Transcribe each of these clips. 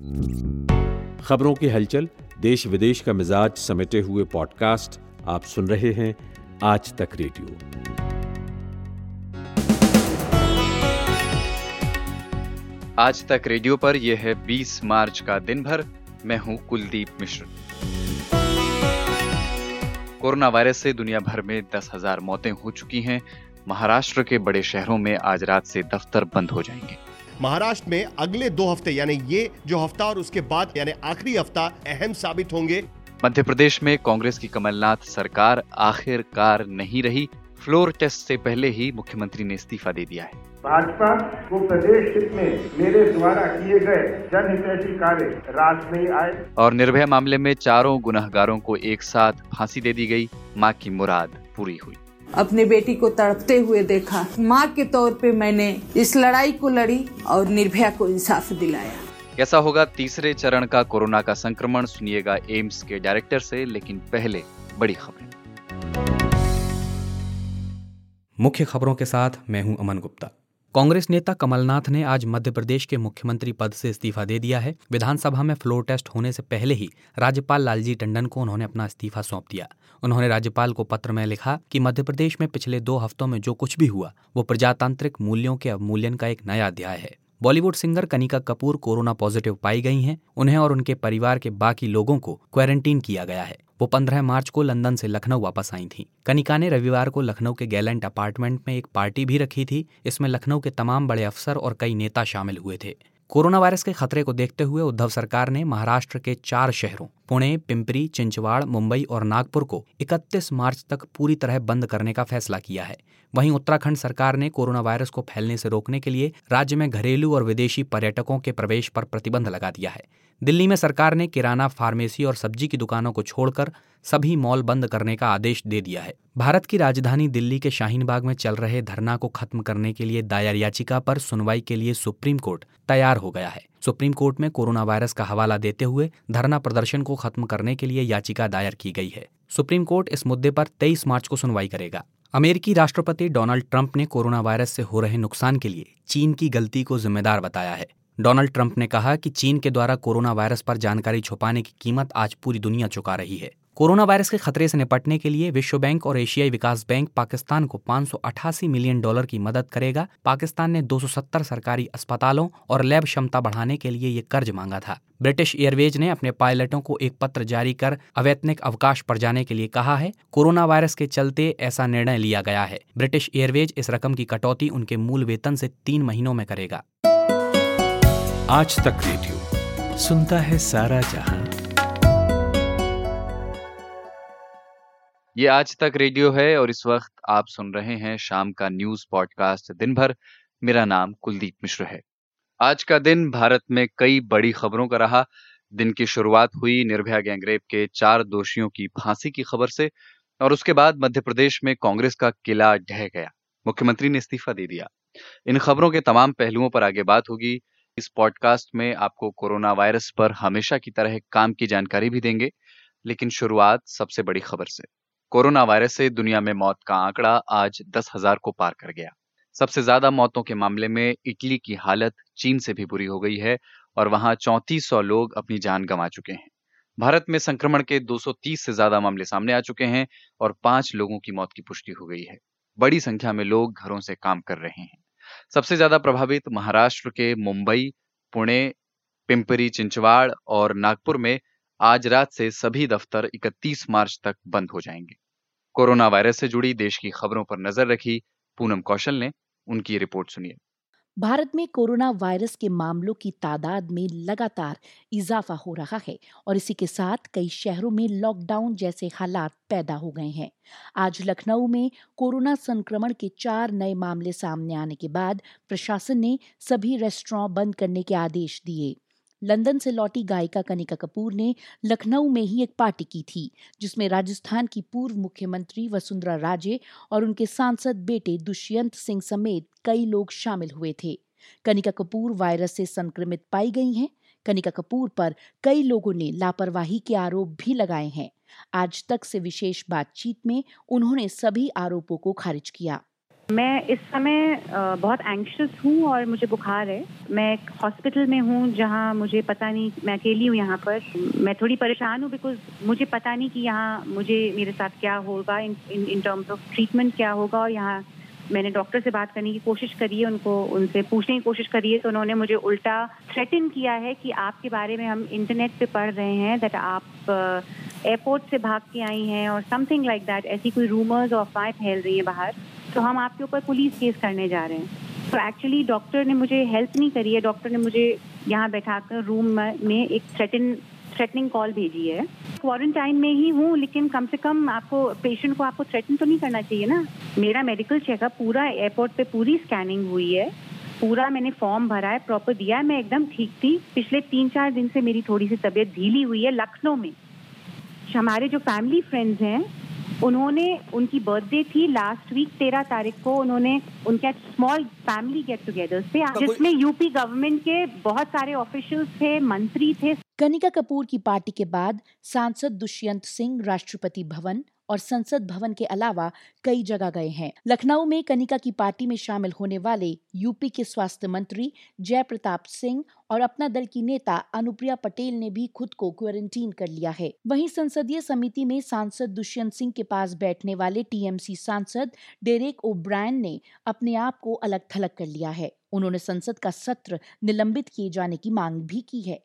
खबरों की हलचल देश विदेश का मिजाज समेटे हुए पॉडकास्ट आप सुन रहे हैं आज तक रेडियो। आज तक रेडियो पर यह है 20 मार्च का दिन भर मैं हूँ कुलदीप मिश्र। कोरोना वायरस से दुनिया भर में दस हज़ार मौतें हो चुकी हैं। महाराष्ट्र के बड़े शहरों में आज रात से दफ्तर बंद हो जाएँगे। महाराष्ट्र में अगले दो हफ़्ते यानी ये जो हफ़्ता और उसके बाद यानी आखिरी हफ़्ता अहम साबित होंगे। मध्य प्रदेश में कांग्रेस की कमलनाथ सरकार आखिरकार नहीं रही। फ्लोर टेस्ट से पहले ही मुख्यमंत्री ने इस्तीफा दे दिया है। भाजपा को प्रदेश हित में मेरे द्वारा किए गए जनहितैषी कार्य रास नहीं आए। और निर्भया मामले में चारों गुनहगारों को एक साथ फांसी दे दी गई। माँ की मुराद पूरी हुई। अपने बेटी को तड़पते हुए देखा। माँ के तौर पे मैंने इस लड़ाई को लड़ी और निर्भया को इंसाफ दिलाया। कैसा होगा तीसरे चरण का कोरोना का संक्रमण सुनिएगा एम्स के डायरेक्टर से लेकिन पहले बड़ी खबर। मुख्य खबरों के साथ मैं हूँ अमन गुप्ता। कांग्रेस नेता कमलनाथ ने आज मध्य प्रदेश के मुख्यमंत्री पद से इस्तीफा दे दिया है। विधानसभा में फ्लोर टेस्ट होने से पहले ही राज्यपाल लालजी टंडन को उन्होंने अपना इस्तीफा सौंप दिया। उन्होंने राज्यपाल को पत्र में लिखा कि मध्य प्रदेश में पिछले दो हफ्तों में जो कुछ भी हुआ, वो प्रजातांत्रिक मूल्यों के अवमूल्यन का एक नया अध्याय है। Bollywood singer Kanika Kapoor corona positive पाई गई हैं। उन्हें और उनके परिवार के बाकी लोगों को क्वारंटीन किया गया है। वो 15 मार्च को लंदन से लखनऊ वापस आई थी। कनिका ने रविवार को लखनऊ के गैलेंट अपार्टमेंट में एक पार्टी भी रखी थी, इसमें लखनऊ के तमाम बड़े अफसर और कई नेता शामिल हुए थे। कोरोना वायरस के खतरे को देखते हुए उद्धव सरकार ने महाराष्ट्र के चार शहरों, पुणे, पिंपरी, चिंचवाड़, मुंबई और नागपुर को 31 मार्च तक पूरी तरह बंद करने का फैसला किया है। वहीं उत्तराखंड सरकार ने कोरोना वायरस को फैलने से रोकने के लिए राज्य में घरेलू और विदेशी पर्यटकों के प्रवेश पर प्रतिबंध लगा दिया है। दिल्ली में सरकार ने किराना, फार्मेसी और सब्ज़ी की दुकानों को छोड़कर सभी मॉल बंद करने का आदेश दे दिया है। भारत की राजधानी दिल्ली के शाहीन बाग में चल रहे धरना को खत्म करने के लिए दायर याचिका पर सुनवाई के लिए सुप्रीम कोर्ट तैयार हो गया है। सुप्रीम कोर्ट में कोरोना वायरस का हवाला देते हुए धरना प्रदर्शन को खत्म करने के लिए याचिका दायर की गई है। सुप्रीम कोर्ट इस मुद्दे पर 23 मार्च को सुनवाई करेगा। अमेरिकी राष्ट्रपति डोनाल्ड ट्रंप ने कोरोना वायरस से हो रहे नुकसान के लिए चीन की गलती को जिम्मेदार बताया है। डोनाल्ड ट्रंप ने कहा कि चीन के द्वारा कोरोना वायरस पर जानकारी छुपाने की कीमत आज पूरी दुनिया चुका रही है। कोरोना वायरस के खतरे से निपटने के लिए विश्व बैंक और एशियाई विकास बैंक पाकिस्तान को 588 मिलियन डॉलर की मदद करेगा। पाकिस्तान ने 270 सरकारी अस्पतालों और लैब क्षमता बढ़ाने के लिए ये कर्ज मांगा था। ब्रिटिश एयरवेज ने अपने पायलटों को एक पत्र जारी कर अवैतनिक अवकाश पर जाने के लिए कहा है कोरोना वायरस के चलते ऐसा निर्णय लिया गया है। ब्रिटिश एयरवेज इस रकम की कटौती उनके मूल वेतन से तीन महीनों में करेगा। आज तक रेडियो, सुनता है सारा जहाँ। ये आज तक रेडियो है और इस वक्त आप सुन रहे हैं शाम का न्यूज़ पॉडकास्ट। दिन भर मेरा नाम कुलदीप मिश्र है। आज का दिन भारत में कई बड़ी खबरों का रहा। दिन की शुरुआत हुई निर्भया गैंगरेप के चार दोषियों की फांसी की खबर से और उसके बाद मध्य प्रदेश में कांग्रेस का किला ढह गया। मुख्यमंत्री ने इस्तीफा दे दिया। इन खबरों के तमाम पहलुओं पर आगे बात होगी। इस पॉडकास्ट में आपको कोरोना वायरस पर हमेशा की तरह काम की जानकारी भी देंगे। लेकिन शुरुआत सबसे बड़ी खबर से। कोरोना वायरस से दुनिया में मौत का आंकड़ा आज दस हज़ार को पार कर गया। सबसे ज़्यादा मौतों के मामले में इटली की हालत चीन से भी बुरी हो गई है और वहाँ चौंतीस सौ लोग अपनी जान गंवा चुके हैं। भारत में संक्रमण के 230 से ज़्यादा मामले सामने आ चुके हैं और पाँच लोगों की मौत की पुष्टि हो गई है। बड़ी संख्या में लोग घरों से काम कर रहे हैं। सबसे ज़्यादा प्रभावित महाराष्ट्र के मुंबई, पुणे, पिंपरी, चिंचवाड़ और नागपुर में आज रात से सभी दफ्तर 31 मार्च तक बंद हो जाएँगे। कोरोना वायरस से जुड़ी देश की खबरों पर नज़र रखी पूनम कौशल ने उनकी रिपोर्ट सुनिए। भारत में कोरोना वायरस के मामलों की तादाद में लगातार इजाफा हो रहा है और इसी के साथ कई शहरों में लॉकडाउन जैसे हालात पैदा हो गए हैं। आज लखनऊ में कोरोना संक्रमण के चार नए मामले सामने आने के बाद प्रशासन ने सभी रेस्टोरेंट बंद करने के आदेश दिए। लंदन से लौटी गायिका कनिका कपूर ने लखनऊ में ही एक पार्टी की थी, जिसमें राजस्थान की पूर्व मुख्यमंत्री वसुंधरा राजे और उनके सांसद बेटे दुष्यंत सिंह समेत कई लोग शामिल हुए थे। कनिका कपूर वायरस से संक्रमित पाई गई हैं। कनिका कपूर पर कई लोगों ने लापरवाही के आरोप भी लगाए हैं। आज तक से विशेष बातचीत में उन्होंने सभी आरोपों को खारिज किया। मैं इस समय बहुत एंक्शस हूँ और मुझे बुखार है। मैं एक हॉस्पिटल में हूँ जहाँ मुझे पता नहीं, मैं अकेली हूँ यहाँ पर। मैं थोड़ी परेशान हूँ बिकॉज़ मुझे पता नहीं कि यहाँ मुझे, मेरे साथ क्या होगा, इन टर्म्स ऑफ़ ट्रीटमेंट क्या होगा। और यहाँ मैंने डॉक्टर से बात करने की कोशिश करी है, उनको, उनसे पूछने की कोशिश करी है तो उन्होंने मुझे उल्टा थ्रेटन किया है कि आपके बारे में हम इंटरनेट पे पढ़ रहे हैं दैट आप एयरपोर्ट से भाग के आई हैं और समथिंग लाइक दैट ऐसी कोई रूमर्स और अफवाहें फैल रही है बाहर। तो हम आपके ऊपर पुलिस केस करने जा रहे हैं। तो एक्चुअली डॉक्टर ने मुझे हेल्प नहीं करी है। डॉक्टर ने मुझे यहाँ बैठा कर रूम में एक थ्रेटन थ्रेटनिंग कॉल भेजी है। क्वारंटाइन में ही हूँ, लेकिन कम से कम आपको पेशेंट को आपको थ्रेटन तो नहीं करना चाहिए ना। मेरा मेडिकल चेकअप पूरा एयरपोर्ट पे पूरी स्कैनिंग हुई है। पूरा मैंने फॉर्म भरा है प्रॉपर दिया है। मैं एकदम ठीक थी। पिछले तीन चार दिन से मेरी थोड़ी सी तबीयत ढीली हुई है लखनऊ में। हमारे जो फैमिली फ्रेंड्स हैं उन्होंने उनकी बर्थडे थी लास्ट वीक तेरह तारीख को उन्होंने उनके स्मॉल फैमिली गेट टुगेदर से जिसमें यूपी गवर्नमेंट के बहुत सारे ऑफिशियल थे मंत्री थे। कनिका कपूर की पार्टी के बाद सांसद दुष्यंत सिंह राष्ट्रपति भवन और संसद भवन के अलावा कई जगह गए हैं। लखनऊ में कनिका की पार्टी में शामिल होने वाले यूपी के स्वास्थ्य मंत्री जय प्रताप सिंह और अपना दल की नेता अनुप्रिया पटेल ने भी खुद को क्वारंटीन कर लिया है। वहीं संसदीय समिति में सांसद दुष्यंत सिंह के पास बैठने वाले टीएमसी सांसद डेरेक ओब्रायन ने अपने आप को अलग थलग कर लिया है। उन्होंने संसद का सत्र निलंबित किए जाने की मांग भी की है।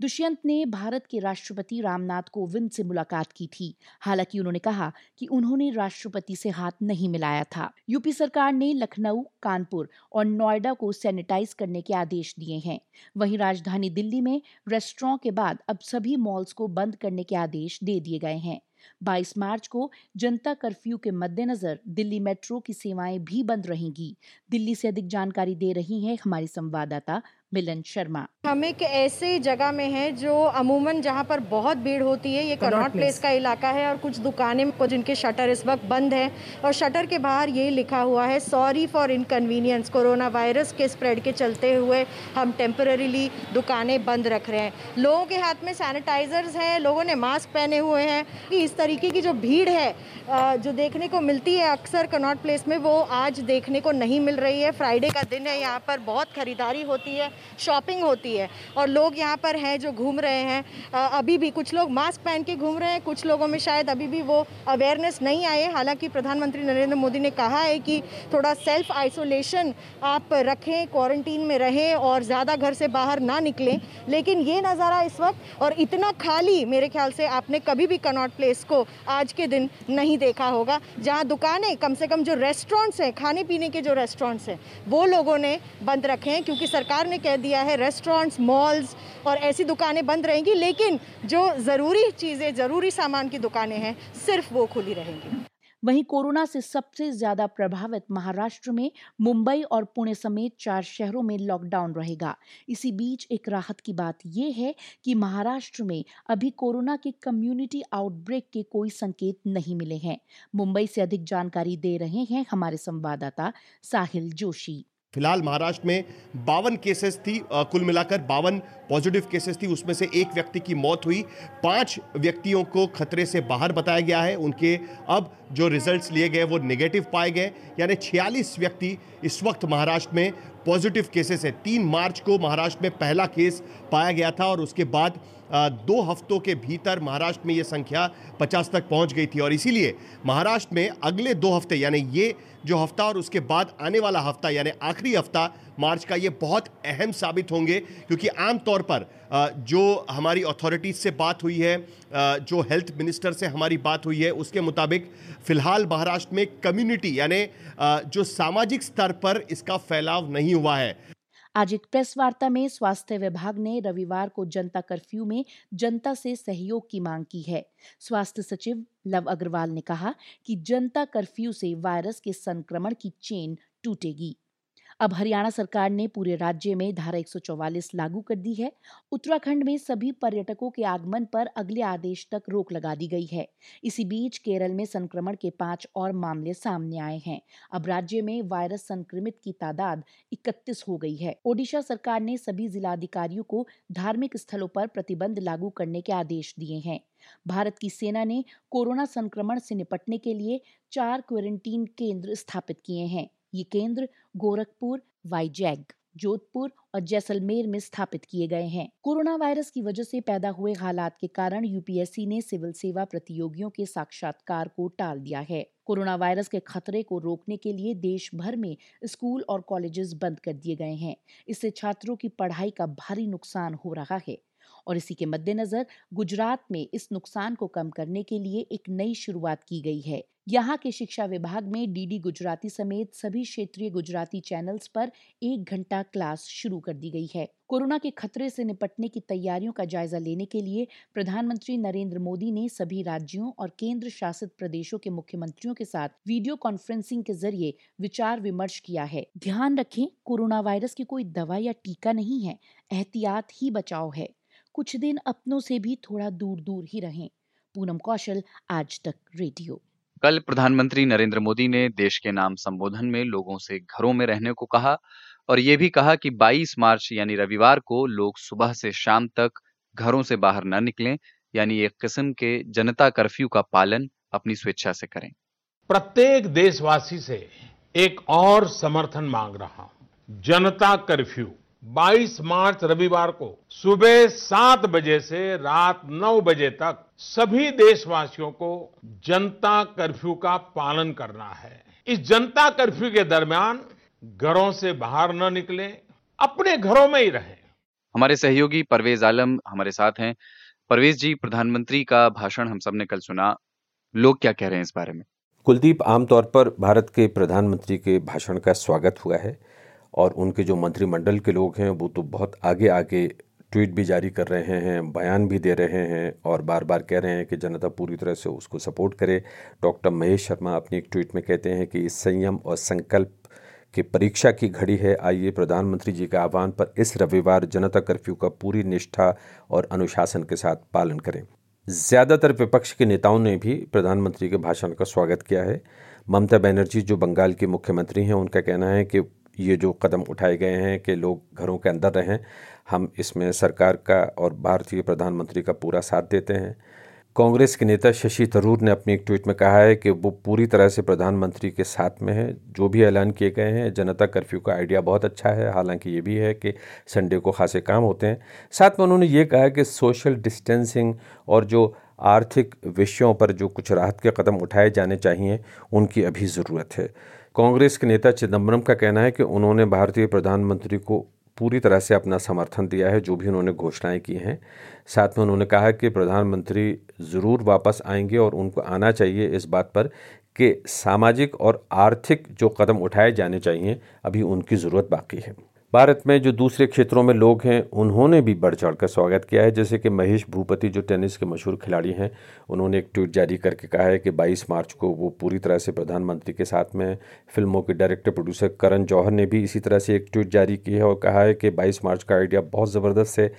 दुष्यंत ने भारत के राष्ट्रपति रामनाथ कोविंद से मुलाकात की थी। हालाँकि उन्होंने कहा कि उन्होंने राष्ट्रपति से हाथ नहीं मिलाया था। यूपी सरकार ने लखनऊ, कानपुर और नोएडा को सैनिटाइज करने के आदेश दिए हैं। वहीं राजधानी दिल्ली में रेस्टोरेंट के बाद अब सभी मॉल्स को बंद करने के आदेश दे दिए गए हैं। 22 मार्च को जनता कर्फ्यू के मद्देनजर दिल्ली मेट्रो की सेवाएँ भी बंद रहेंगी। दिल्ली से अधिक जानकारी दे रही है हमारी संवाददाता मिलन शर्मा। हम एक ऐसे जगह में हैं जो अमूमन जहाँ पर बहुत भीड़ होती है। ये कनॉट प्लेस का इलाका है और कुछ दुकानें को जिनके शटर इस वक्त बंद है और शटर के बाहर यही लिखा हुआ है sorry for inconvenience corona virus के स्प्रेड के चलते हुए हम टेम्पररीली दुकानें बंद रख रहे हैं। लोगों के हाथ में सैनिटाइजर्स हैं लोगों ने मास्क पहने हुए हैं। कि इस तरीके की जो भीड़ है जो देखने को मिलती है अक्सर कनॉट प्लेस में वो आज देखने को नहीं मिल रही है। फ्राइडे का दिन है यहाँ पर बहुत खरीदारी होती है। शॉपिंग होती है और लोग यहाँ पर हैं जो घूम रहे हैं। अभी भी कुछ लोग मास्क पहन के घूम रहे हैं, कुछ लोगों में शायद अभी भी वो अवेयरनेस नहीं आए। हालाँकि प्रधानमंत्री नरेंद्र मोदी ने कहा है कि थोड़ा सेल्फ आइसोलेशन आप रखें क्वारंटीन में रहें और ज़्यादा घर से बाहर ना निकलें। लेकिन ये नज़ारा इस वक्त और इतना खाली मेरे ख्याल से आपने कभी भी कनॉट प्लेस को आज के दिन नहीं देखा होगा। जहाँ दुकानें कम से कम जो रेस्टोरेंट्स हैं खाने पीने के जो रेस्टोरेंट्स हैं, वो लोगों ने बंद रखे हैं क्योंकि सरकार ने कह दिया है रेस्टोरेंट्स मॉल्स और ऐसी दुकानें बंद रहेंगी, लेकिन जो ज़रूरी चीज़ें, ज़रूरी सामान की दुकानें हैं, सिर्फ़ वो खुली रहेंगी। वहीं कोरोना से सबसे ज़्यादा प्रभावित महाराष्ट्र में मुंबई और पुणे समेत चार शहरों में लॉकडाउन रहेगा। इसी बीच एक राहत की बात यह है कि महाराष्ट्र में अभी कोरोना के कम्युनिटी आउटब्रेक के कोई संकेत नहीं मिले हैं। मुंबई से अधिक जानकारी दे रहे हैं हमारे संवाददाता साहिल जोशी। फ़िलहाल महाराष्ट्र में बावन केसेस थी कुल मिलाकर बावन पॉजिटिव केसेस थी, उसमें से एक व्यक्ति की मौत हुई। पाँच व्यक्तियों को खतरे से बाहर बताया गया है। उनके अब जो रिजल्ट्स लिए गए, वो नेगेटिव पाए गए। यानी छियालीस व्यक्ति इस वक्त महाराष्ट्र में पॉजिटिव केसेस है। तीन मार्च को महाराष्ट्र में पहला केस पाया गया था और उसके बाद दो हफ्तों के भीतर महाराष्ट्र में ये संख्या 50 तक पहुँच गई थी। और इसीलिए महाराष्ट्र में अगले दो हफ़्ते, यानी ये जो हफ़्ता और उसके बाद आने वाला हफ़्ता, यानी आखिरी हफ़्ता मार्च का ये बहुत अहम साबित होंगे, क्योंकि आमतौर पर जो हमारी अथॉरिटीज़ से बात हुई है जो हेल्थ मिनिस्टर से हमारी बात हुई है, उसके मुताबिक फ़िलहाल महाराष्ट्र में कम्युनिटी यानी जो सामाजिक स्तर पर इसका फैलाव नहीं हुआ है। आज एक प्रेस वार्ता में स्वास्थ्य विभाग ने रविवार को जनता कर्फ्यू में जनता से सहयोग की मांग की है। स्वास्थ्य सचिव लव अग्रवाल ने कहा कि जनता कर्फ्यू से वायरस के संक्रमण की चेन टूटेगी। अब हरियाणा सरकार ने पूरे राज्य में धारा 144 लागू कर दी है। उत्तराखंड में सभी पर्यटकों के आगमन पर अगले आदेश तक रोक लगा दी गई है। इसी बीच केरल में संक्रमण के पाँच और मामले सामने आए हैं। अब राज्य में वायरस संक्रमित की तादाद इकतीस हो गई है। ओडिशा सरकार ने सभी जिलाधिकारियों को धार्मिक स्थलों पर प्रतिबंध लागू करने के आदेश दिए हैं। भारत की सेना ने कोरोना संक्रमण से निपटने के लिए चार क्वारंटीन केंद्र स्थापित किए हैं। ये केंद्र गोरखपुर वाईजैग जोधपुर और जैसलमेर में स्थापित किए गए हैं। कोरोना वायरस की वजह से पैदा हुए हालात के कारण यूपीएससी ने सिविल सेवा प्रतियोगियों के साक्षात्कार को टाल दिया है। कोरोना वायरस के खतरे को रोकने के लिए देश भर में स्कूल और कॉलेजेस बंद कर दिए गए हैं। इससे छात्रों की पढ़ाई का भारी नुकसान हो रहा है और इसी के मद्देनजर गुजरात में इस नुकसान को कम करने के लिए एक नई शुरुआत की गई है। यहाँ के शिक्षा विभाग में डीडी गुजराती समेत सभी क्षेत्रीय गुजराती चैनल्स पर एक घंटा क्लास शुरू कर दी गई है। कोरोना के खतरे से निपटने की तैयारियों का जायजा लेने के लिए प्रधानमंत्री नरेंद्र मोदी ने सभी राज्यों और केंद्र शासित प्रदेशों के मुख्यमंत्रियों के साथ वीडियो कॉन्फ्रेंसिंग के ज़रिए विचार विमर्श किया है। ध्यान रखें, कोरोना वायरस की कोई दवा या टीका नहीं है, एहतियात ही बचाव है। कुछ दिन अपनों से भी थोड़ा दूर दूर ही रहें। पूनम कौशल, आज तक रेडियो। कल प्रधानमंत्री नरेंद्र मोदी ने देश के नाम संबोधन में लोगों से घरों में रहने को कहा और ये भी कहा कि 22 मार्च यानी रविवार को लोग सुबह से शाम तक घरों से बाहर न निकलें, यानी एक किस्म के जनता कर्फ्यू का पालन अपनी स्वेच्छा से करें। प्रत्येक देशवासी से एक और समर्थन मांग रहा हूँ, जनता कर्फ्यू। 22 मार्च रविवार को सुबह सात बजे से रात नौ बजे तक सभी देशवासियों को जनता कर्फ्यू का पालन करना है। इस जनता कर्फ्यू के दरमियान घरों से बाहर न निकले अपने घरों में ही रहें। हमारे सहयोगी परवेज आलम हमारे साथ हैं। परवेज जी प्रधानमंत्री का भाषण हम सबने कल सुना। लोग क्या कह रहे हैं इस बारे में? कुलदीप आमतौर पर भारत के प्रधानमंत्री के भाषण का स्वागत हुआ है। और उनके जो मंत्रिमंडल के लोग हैं, वो तो बहुत आगे आगे ट्वीट भी जारी कर रहे हैं, बयान भी दे रहे हैं और बार बार कह रहे हैं कि जनता पूरी तरह से उसको सपोर्ट करे। डॉक्टर महेश शर्मा अपनी एक ट्वीट में कहते हैं कि इस संयम और संकल्प की परीक्षा की घड़ी है। आइए प्रधानमंत्री जी के आह्वान पर इस रविवार जनता कर्फ्यू का पूरी निष्ठा और अनुशासन के साथ पालन करें। ज़्यादातर विपक्ष के नेताओं ने भी प्रधानमंत्री के भाषण का स्वागत किया है। ममता बनर्जी, जो बंगाल की मुख्यमंत्री हैं, उनका कहना है कि ये जो कदम उठाए गए हैं कि लोग घरों के अंदर रहें, हम इसमें सरकार का और भारतीय प्रधानमंत्री का पूरा साथ देते हैं। कांग्रेस के नेता शशि थरूर ने अपनी एक ट्वीट में कहा है कि वो पूरी तरह से प्रधानमंत्री के साथ में है, जो भी ऐलान किए गए हैं, जनता कर्फ्यू का आइडिया बहुत अच्छा है। हालाँकि ये भी है कि संडे को खासे काम होते हैं। साथ में उन्होंने ये कहा कि सोशल डिस्टेंसिंग और जो आर्थिक विषयों पर जो कुछ राहत के कदम उठाए जाने चाहिए, उनकी अभी ज़रूरत है। कांग्रेस के नेता चिदम्बरम का कहना है कि उन्होंने भारतीय प्रधानमंत्री को पूरी तरह से अपना समर्थन दिया है, जो भी उन्होंने घोषणाएँ की हैं। साथ में उन्होंने कहा कि प्रधानमंत्री ज़रूर वापस आएँगे और उनको आना चाहिए इस बात पर कि सामाजिक और आर्थिक जो कदम उठाए जाने चाहिए, अभी उनकी ज़रूरत बाकी है। भारत में जो दूसरे क्षेत्रों में लोग हैं, उन्होंने भी बढ़ चढ़ कर स्वागत किया है। जैसे कि महेश भूपति, जो टेनिस के मशहूर खिलाड़ी हैं, उन्होंने एक ट्वीट जारी करके कहा है कि 22 मार्च को वो पूरी तरह से प्रधानमंत्री के साथ में फ़िल्मों के डायरेक्टर प्रोड्यूसर करण जौहर ने भी इसी तरह से एक ट्वीट जारी की है और कहा है कि बाईस मार्च का आइडिया बहुत ज़बरदस्त है।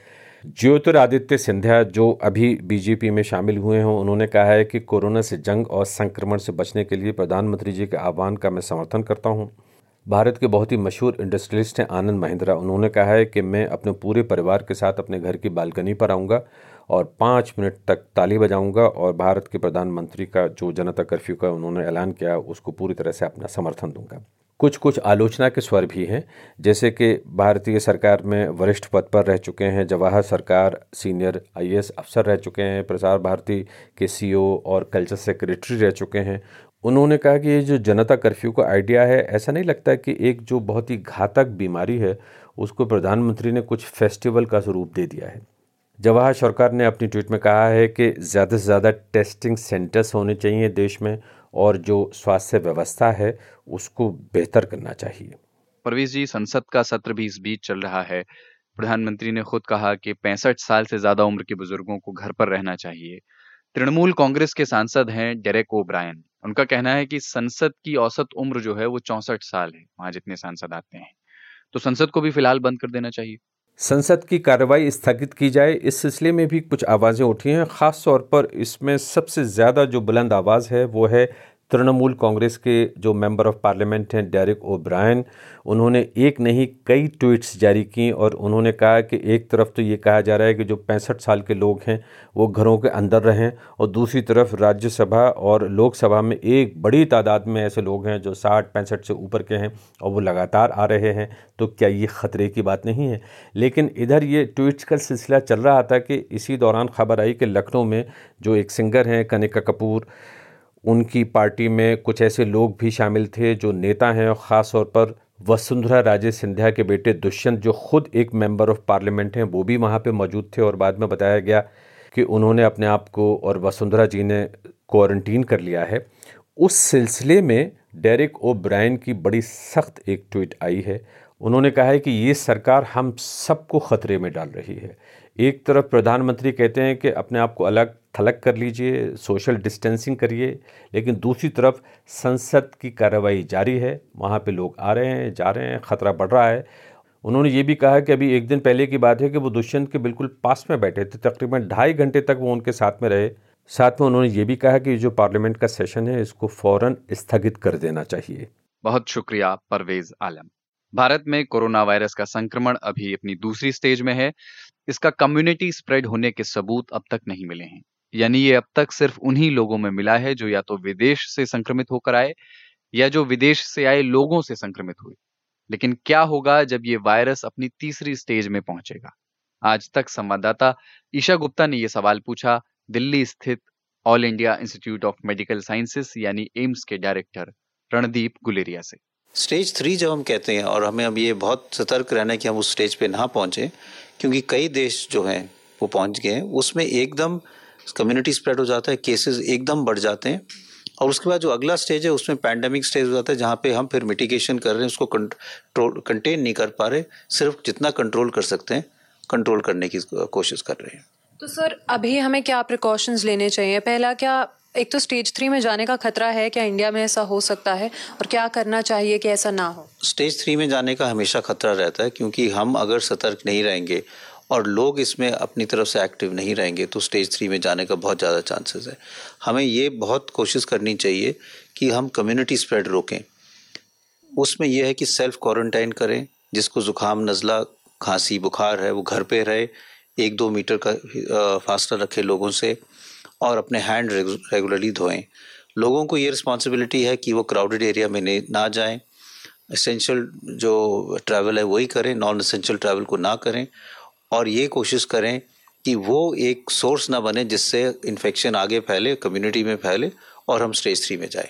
ज्योतिरादित्य सिंधिया, जो अभी बीजेपी में शामिल हुए हैं, उन्होंने कहा है कि कोरोना से जंग और संक्रमण से बचने के लिए प्रधानमंत्री जी के आह्वान का मैं समर्थन करता हूँ। भारत के बहुत ही मशहूर इंडस्ट्रियलिस्ट हैं आनंद महिंद्रा। उन्होंने कहा है कि मैं अपने पूरे परिवार के साथ अपने घर की बालकनी पर आऊँगा और पाँच मिनट तक ताली बजाऊँगा और भारत के प्रधानमंत्री का जो जनता कर्फ्यू का उन्होंने ऐलान किया, उसको पूरी तरह से अपना समर्थन दूँगा। कुछ कुछ आलोचना के स्वर भी हैं, जैसे कि भारतीय सरकार में वरिष्ठ पद पर रह चुके हैं जवाहर सरकार, सीनियर आईएएस अफसर रह चुके हैं, प्रसार भारती के सीईओ और कल्चर सेक्रेटरी रह चुके हैं। उन्होंने कहा कि ये जो जनता कर्फ्यू का आइडिया है, ऐसा नहीं लगता कि एक जो बहुत ही घातक बीमारी है, उसको प्रधानमंत्री ने कुछ फेस्टिवल का स्वरूप दे दिया है। जवाहर सरकार ने अपनी ट्वीट में कहा है कि ज़्यादा से ज़्यादा टेस्टिंग सेंटर्स होने चाहिए देश में, और जो स्वास्थ्य व्यवस्था है, उसको बेहतर करना चाहिए। परवेज जी, संसद का सत्र भी इस बीच चल रहा है। प्रधानमंत्री ने खुद कहा कि पैंसठ साल से ज़्यादा उम्र के बुज़ुर्गों को घर पर रहना चाहिए। तृणमूल कांग्रेस के सांसद हैं डेरेक ओब्रायन। उनका कहना है कि संसद की औसत उम्र जो है वो चौसठ साल है, वहाँ जितने सांसद आते हैं। तो संसद को भी फ़िलहाल बंद कर देना चाहिए। संसद की कार्रवाई स्थगित की जाए, इस सिलसिले में भी कुछ आवाज़ें उठी हैं। ख़ास तौर पर इसमें सबसे ज़्यादा जो बुलंद आवाज़ है वो है तृणमूल कांग्रेस के जो मेंबर ऑफ़ पार्लियामेंट हैं डेरिक ओ ब्रायन उन्होंने एक नहीं, कई ट्वीट्स जारी की और उन्होंने कहा कि एक तरफ़ तो ये कहा जा रहा है कि जो पैंसठ साल के लोग हैं, वो घरों के अंदर रहें और दूसरी तरफ़ राज्यसभा और लोकसभा में एक बड़ी तादाद में ऐसे लोग हैं जो साठ, पैंसठ से ऊपर के हैं और वो लगातार आ रहे हैं। तो क्या ये ख़तरे की बात नहीं है? लेकिन इधर ये ट्वीट्स का सिलसिला चल रहा था कि इसी दौरान खबर आई कि लखनऊ में जो एक सिंगर हैं, कनिका कपूर उनकी पार्टी में कुछ ऐसे लोग भी शामिल थे जो नेता हैं और ख़ास तौर पर वसुंधरा राजे सिंधिया के बेटे दुष्यंत, जो खुद एक मेंबर ऑफ़ पार्लियामेंट हैं, वो भी वहाँ पे मौजूद थे और बाद में बताया गया कि उन्होंने अपने आप को और वसुंधरा जी ने क्वारंटीन कर लिया है। उस सिलसिले में डेरिक ओ ब्रायन की बड़ी सख्त एक ट्वीट आई है। उन्होंने कहा है कि ये सरकार हम सबको ख़तरे में डाल रही है। एक तरफ़ प्रधानमंत्री कहते हैं कि अपने आप को अलग थलग कर लीजिए सोशल डिस्टेंसिंग करिए, लेकिन दूसरी तरफ़ संसद की कार्रवाई जारी है, वहाँ पे लोग आ रहे हैं, जा रहे हैं, ख़तरा बढ़ रहा है। उन्होंने ये भी कहा कि अभी एक दिन पहले की बात है कि वो दुष्यंत के बिल्कुल पास में बैठे थे, तकरीबन ढाई घंटे तक वो उनके साथ में रहे। साथ में उन्होंने ये भी कहा कि जो पार्लियामेंट का सेशन है, इसको फ़ौरन स्थगित कर देना चाहिए। बहुत शुक्रिया, परवेज आलम। भारत में कोरोना वायरस का संक्रमण अभी अपनी दूसरी स्टेज में है। इसका कम्युनिटी स्प्रेड होने के सबूत अब तक नहीं मिले हैं। यानी ये अब तक सिर्फ़ उन्हीं लोगों में मिला है जो या तो विदेश से संक्रमित होकर आए या जो विदेश से आए लोगों से संक्रमित हुए। लेकिन क्या होगा जब ये वायरस अपनी तीसरी स्टेज में पहुंचेगा? आज तक संवाददाता ईशा गुप्ता ने यह सवाल पूछा। दिल्ली स्थित All India Institute of Medical Sciences यानी एम्स के डायरेक्टर रणदीप गुलेरिया से। स्टेज थ्री जब हम कहते हैं और हमें अब ये बहुत सतर्क रहना है कि हम उस स्टेज पे ना पहुँचे, क्योंकि कई देश जो हैं, वो पहुँच गए हैं, उसमें एकदम कम्युनिटी स्प्रेड हो जाता है केसेस एकदम बढ़ जाते हैं। और उसके बाद जो अगला स्टेज है उसमें पैंडमिक स्टेज हो जाता है जहाँ पे हम फिर मिटिगेशन कर रहे हैं उसको कंट्रोल कंटेन नहीं कर पा रहे सिर्फ़ जितना कंट्रोल कर सकते हैं कंट्रोल करने की कोशिश कर रहे हैं। तो सर अभी हमें क्या प्रिकॉशंस लेने चाहिए? पहला क्या एक तो स्टेज थ्री में जाने का खतरा है क्या इंडिया में ऐसा हो सकता है? और क्या करना चाहिए कि ऐसा ना हो? स्टेज थ्री में जाने का हमेशा खतरा रहता है क्योंकि हम अगर सतर्क नहीं रहेंगे और लोग इसमें अपनी तरफ़ से एक्टिव नहीं रहेंगे तो स्टेज थ्री में जाने का बहुत ज़्यादा चांसेस है। हमें ये बहुत कोशिश करनी चाहिए कि हम कम्युनिटी स्प्रेड रोकें। उसमें यह है कि सेल्फ क्वारंटाइन करें, जिसको ज़ुकाम नज़ला, खांसी, बुखार है, वो घर पे रहे, एक दो मीटर का फासला रखे लोगों से और अपने हैंड रेगुलरली धोएँ। लोगों को ये रिस्पॉन्सिबिलिटी है कि वो क्राउडेड एरिया में ना जाएँ। एसेंशियल जो ट्रैवल है वही करें नॉन एसेंशियल ट्रैवल को ना करें और ये कोशिश करें कि वो एक सोर्स ना बने जिससे इन्फेक्शन आगे फैले कम्युनिटी में फैले और हम स्टेज थ्री में जाए।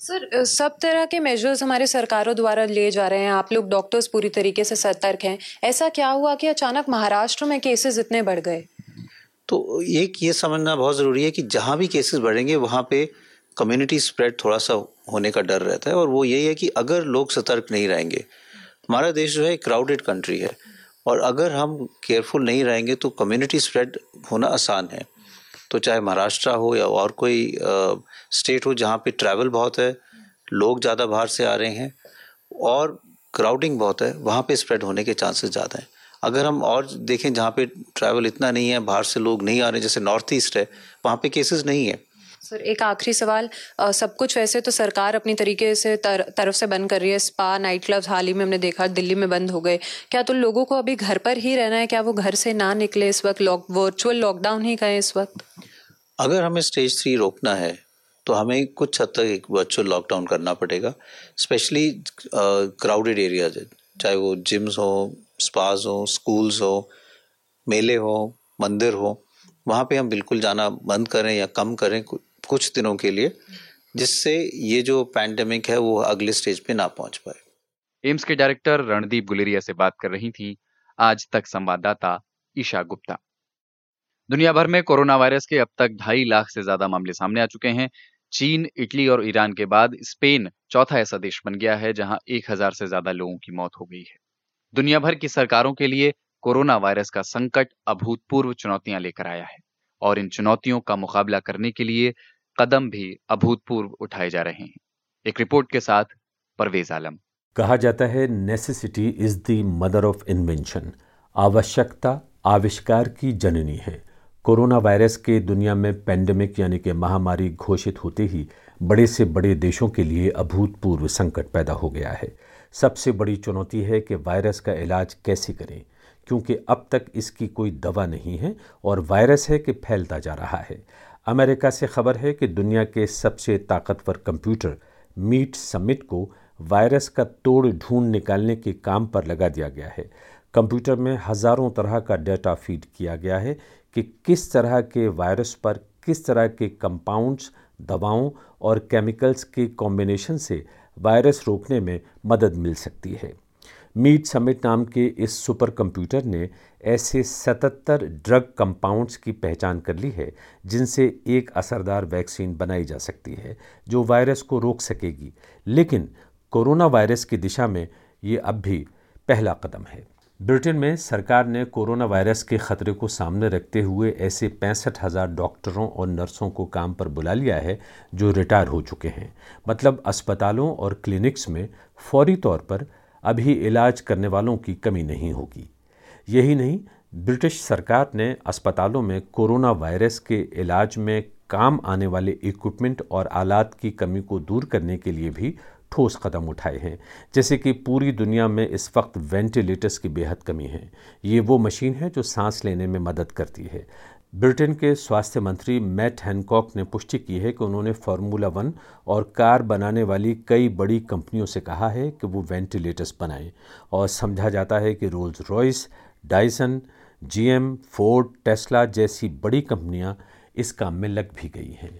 सर सब तरह के मेजर्स हमारे सरकारों द्वारा लिए जा रहे हैं। आप लोग डॉक्टर्स पूरी तरीके से सतर्क हैं। ऐसा क्या हुआ कि अचानक महाराष्ट्र में केसेस इतने बढ़ गए? तो एक ये समझना बहुत ज़रूरी है कि जहाँ भी केसेस बढ़ेंगे वहाँ पे कम्युनिटी स्प्रेड थोड़ा सा होने का डर रहता है। और वो यही है कि अगर लोग सतर्क नहीं रहेंगे हमारा देश जो है क्राउडेड कंट्री है। और अगर हम केयरफुल नहीं रहेंगे तो कम्युनिटी स्प्रेड होना आसान है। तो चाहे महाराष्ट्र हो या और कोई स्टेट हो जहाँ पे ट्रैवल बहुत है, लोग ज़्यादा बाहर से आ रहे हैं और क्राउडिंग बहुत है, वहाँ पे स्प्रेड होने के चांसेस ज़्यादा हैं। अगर हम और देखें जहाँ पे ट्रैवल इतना नहीं है, बाहर से लोग नहीं आ रहे, जैसे नॉर्थ ईस्ट है, वहाँ पे केसेस नहीं है। सर एक आखिरी सवाल। आ, सब कुछ वैसे तो सरकार अपनी तरीके से तर, तरफ़ से बंद कर रही है। स्पा नाइट क्लब्स हाल ही में हमने देखा दिल्ली में बंद हो गए। क्या तो लोगों को अभी घर पर ही रहना है? क्या वो घर से ना निकले इस वक्त? लॉक वर्चुअल लॉकडाउन ही कहें इस वक्त। अगर हमें स्टेज थ्री रोकना है तो हमें कुछ हद तक एक वर्चुअल लॉकडाउन करना पड़ेगा। स्पेशली क्राउडेड एरियाज़ चाहे वो जिम्स हो स्पाज हो स्कूल्स हो मेले हो मंदिर हो वहाँ पे हम बिल्कुल जाना बंद करें या कम करें। कुछ दिनों के लिए, जिससे ये जो पैंडेमिक है, वो अगले स्टेज पे ना पहुँच पाए। एम्स के डायरेक्टर रणदीप गुलेरिया से बात कर रही थी, आज तक संवाददाता ईशा गुप्ता। दुनिया भर में कोरोना वायरस के अब तक ढाई लाख से ज़्यादा मामले सामने आ चुके हैं। चीन, इटली और ईरान के बाद स्पेन चौथा ऐसा देश बन गया है, जहाँ एक हज़ार से ज़्यादा लोगों की मौत हो गई है। दुनिया भर की सरकारों के लिए कोरोना वायरस का संकट अभूतपूर्व चुनौतियाँ लेकर आया है, और इन चुनौतियों का मुकाबला करने के लिए कदम भी अभूतपूर्व उठाए जा रहे हैं। एक रिपोर्ट के साथ परवेज आलम। कहा जाता है necessity is the mother of invention आवश्यकता, आविष्कार की जननी है। कोरोना वायरस के दुनिया में पेंडेमिक यानी कि महामारी घोषित होते ही बड़े से बड़े देशों के लिए अभूतपूर्व संकट पैदा हो गया है। सबसे बड़ी चुनौती है कि वायरस का इलाज कैसे करें, क्योंकि अब तक इसकी कोई दवा नहीं है और वायरस है कि फैलता जा रहा है। अमेरिका से खबर है कि दुनिया के सबसे ताकतवर कंप्यूटर मीट समिट को वायरस का तोड़ ढूंढ निकालने के काम पर लगा दिया गया है। कंप्यूटर में हज़ारों तरह का डेटा फ़ीड किया गया है कि किस तरह के वायरस पर किस तरह के कंपाउंड्स, दवाओं और केमिकल्स के कॉम्बिनेशन से वायरस रोकने में मदद मिल सकती है। मीट समिट नाम के इस सुपर कंप्यूटर ने ऐसे 77 ड्रग कंपाउंड्स की पहचान कर ली है, जिनसे एक असरदार वैक्सीन बनाई जा सकती है, जो वायरस को रोक सकेगी। लेकिन कोरोना वायरस की दिशा में ये अब भी पहला कदम है। ब्रिटेन में सरकार ने कोरोना वायरस के खतरे को सामने रखते हुए ऐसे पैंसठ हज़ार डॉक्टरों और नर्सों को काम पर बुला लिया है, जो रिटायर हो चुके हैं। मतलब अस्पतालों और क्लिनिक्स में फौरी तौर पर अभी इलाज करने वालों की कमी नहीं होगी। यही नहीं, ब्रिटिश सरकार ने अस्पतालों में कोरोना वायरस के इलाज में काम आने वाले इक्विपमेंट और आलात की कमी को दूर करने के लिए भी ठोस कदम उठाए हैं। जैसे कि पूरी दुनिया में इस वक्त वेंटिलेटर्स की बेहद कमी है। ये वो मशीन है जो सांस लेने में मदद करती है। ब्रिटेन के स्वास्थ्य मंत्री मैट हैनकॉक ने पुष्टि की है कि उन्होंने फार्मूला वन और कार बनाने वाली कई बड़ी कंपनियों से कहा है कि वो वेंटिलेटर्स बनाएँ और समझा जाता है कि Rolls Royce Dyson GM Ford Tesla जैसी बड़ी कंपनियाँ इस काम में लग भी गई हैं।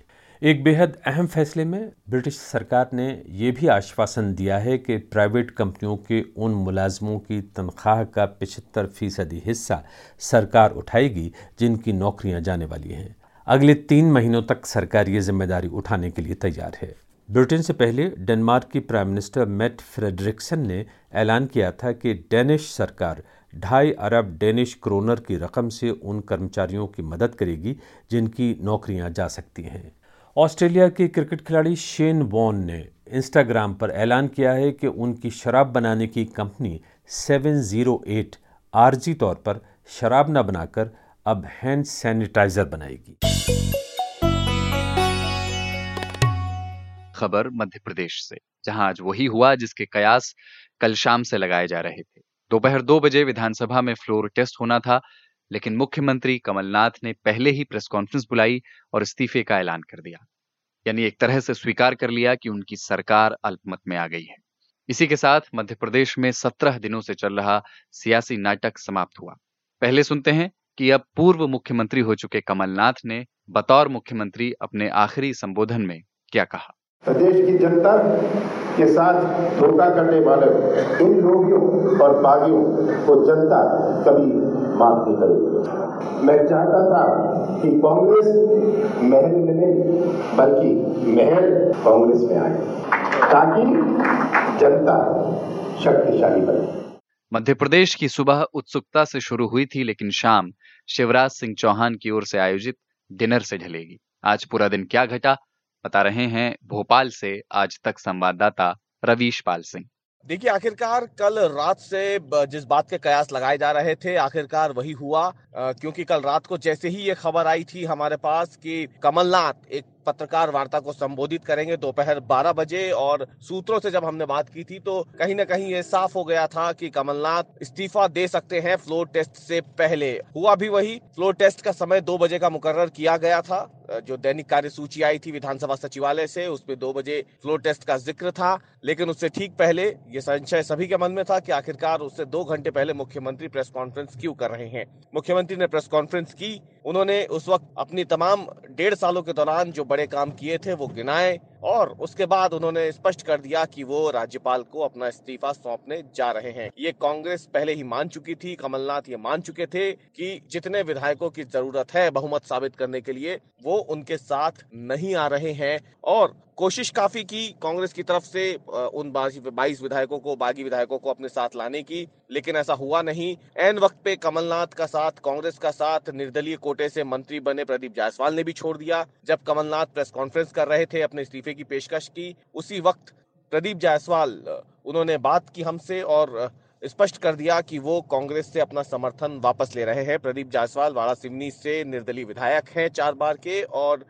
एक बेहद अहम फैसले में ब्रिटिश सरकार ने यह भी आश्वासन दिया है कि प्राइवेट कंपनियों के उन मुलाजमों की तनख्वाह का पिछहत्तर फ़ीसदी हिस्सा सरकार उठाएगी जिनकी नौकरियाँ जाने वाली हैं। अगले तीन महीनों तक सरकार ये ज़िम्मेदारी उठाने के लिए तैयार है। ब्रिटेन से पहले डेनमार्क की प्राइम मिनिस्टर मेट फ्रेडरिक्सन ने ऐलान किया था कि डेनिश सरकार ढाई अरब डेनिश क्रोनर की रकम से उन कर्मचारियों की मदद करेगी, जिनकी नौकरियाँ जा सकती हैं। ऑस्ट्रेलिया के क्रिकेट खिलाड़ी शेन वॉन ने इंस्टाग्राम पर ऐलान किया है कि उनकी शराब बनाने की कंपनी 708 आरजी तौर पर शराब न बनाकर अब हैंड सैनिटाइजर बनाएगी। खबर मध्य प्रदेश से, जहाँ आज वही हुआ जिसके कयास कल शाम से लगाए जा रहे थे। दोपहर दो बजे विधानसभा में फ्लोर टेस्ट होना था, लेकिन मुख्यमंत्री कमलनाथ ने पहले ही प्रेस कॉन्फ्रेंस बुलाई और इस्तीफे का ऐलान कर दिया। यानी एक तरह से स्वीकार कर लिया कि उनकी सरकार अल्पमत में आ गई है। इसी के साथ मध्य प्रदेश में सत्रह दिनों से चल रहा सियासी नाटक समाप्त हुआ। पहले सुनते हैं कि अब पूर्व मुख्यमंत्री हो चुके कमलनाथ ने बतौर मुख्यमंत्री अपने आखिरी संबोधन में क्या कहा। प्रदेश की जनता के साथ धोखा करने वाले इन लोगों और बागियों को जनता कभी माफ़ नहीं करेगी। मैं चाहता था कि कांग्रेस महल में नहीं, बल्कि महल कांग्रेस में आए, ताकि जनता शक्तिशाली बने। मध्य प्रदेश की सुबह उत्सुकता से शुरू हुई थी, लेकिन शाम शिवराज सिंह चौहान की ओर से आयोजित डिनर से ढलेगी। आज पूरा दिन क्या घटा बता रहे हैं भोपाल से आज तक संवाददाता रवीश पाल सिंह। देखिए, आखिरकार कल रात से जिस बात के कयास लगाए जा रहे थे, आखिरकार वही हुआ क्योंकि कल रात को जैसे ही ये खबर आई थी हमारे पास कि कमलनाथ एक पत्रकार वार्ता को संबोधित करेंगे दोपहर 12 बजे और सूत्रों से जब हमने बात की थी तो कहीं ना कहीं ये साफ़ हो गया था कि कमलनाथ इस्तीफा दे सकते हैं फ्लोर टेस्ट से पहले। हुआ भी वही, फ्लोर टेस्ट का समय दो बजे का मुकर्र किया गया था। जो दैनिक कार्य सूची आई थी विधानसभा सचिवालय से उसमें दो बजे फ्लोर टेस्ट का ज़िक्र था, लेकिन उससे ठीक पहले ये संशय सभी के मन में था कि आखिरकार उससे दो घंटे पहले मुख्यमंत्री प्रेस कॉन्फ्रेंस क्यों कर रहे हैं। मुख्यमंत्री ने प्रेस कॉन्फ्रेंस की, उन्होंने उस वक्त अपनी तमाम डेढ़ सालों के दौरान जो बड़े काम किए थे, वो गिनाए और उसके बाद उन्होंने स्पष्ट कर दिया कि वो राज्यपाल को अपना इस्तीफा सौंपने जा रहे हैं। ये कांग्रेस पहले ही मान चुकी थी, कमलनाथ ये मान चुके थे कि जितने विधायकों की ज़रूरत है बहुमत साबित करने के लिए, वो उनके साथ नहीं आ रहे हैं और कोशिश काफ़ी की कांग्रेस की तरफ़ से उन बाईस विधायकों को, बागी विधायकों को अपने साथ लाने की, लेकिन ऐसा हुआ नहीं। एन वक्त पे कमलनाथ का साथ, कांग्रेस का साथ, निर्दलीय कोटे से मंत्री बने प्रदीप जायसवाल ने भी छोड़ दिया। जब कमलनाथ प्रेस कॉन्फ्रेंस कर रहे थे अपने इस्तीफे की पेशकश की, उसी वक्त प्रदीप जायसवाल उन्होंने बात की हमसे और स्पष्ट कर दिया कि वो कांग्रेस से अपना समर्थन वापस ले रहे हैं। प्रदीप जायसवाल वाड़ा सिवनी से निर्दलीय विधायक हैं चार बार के और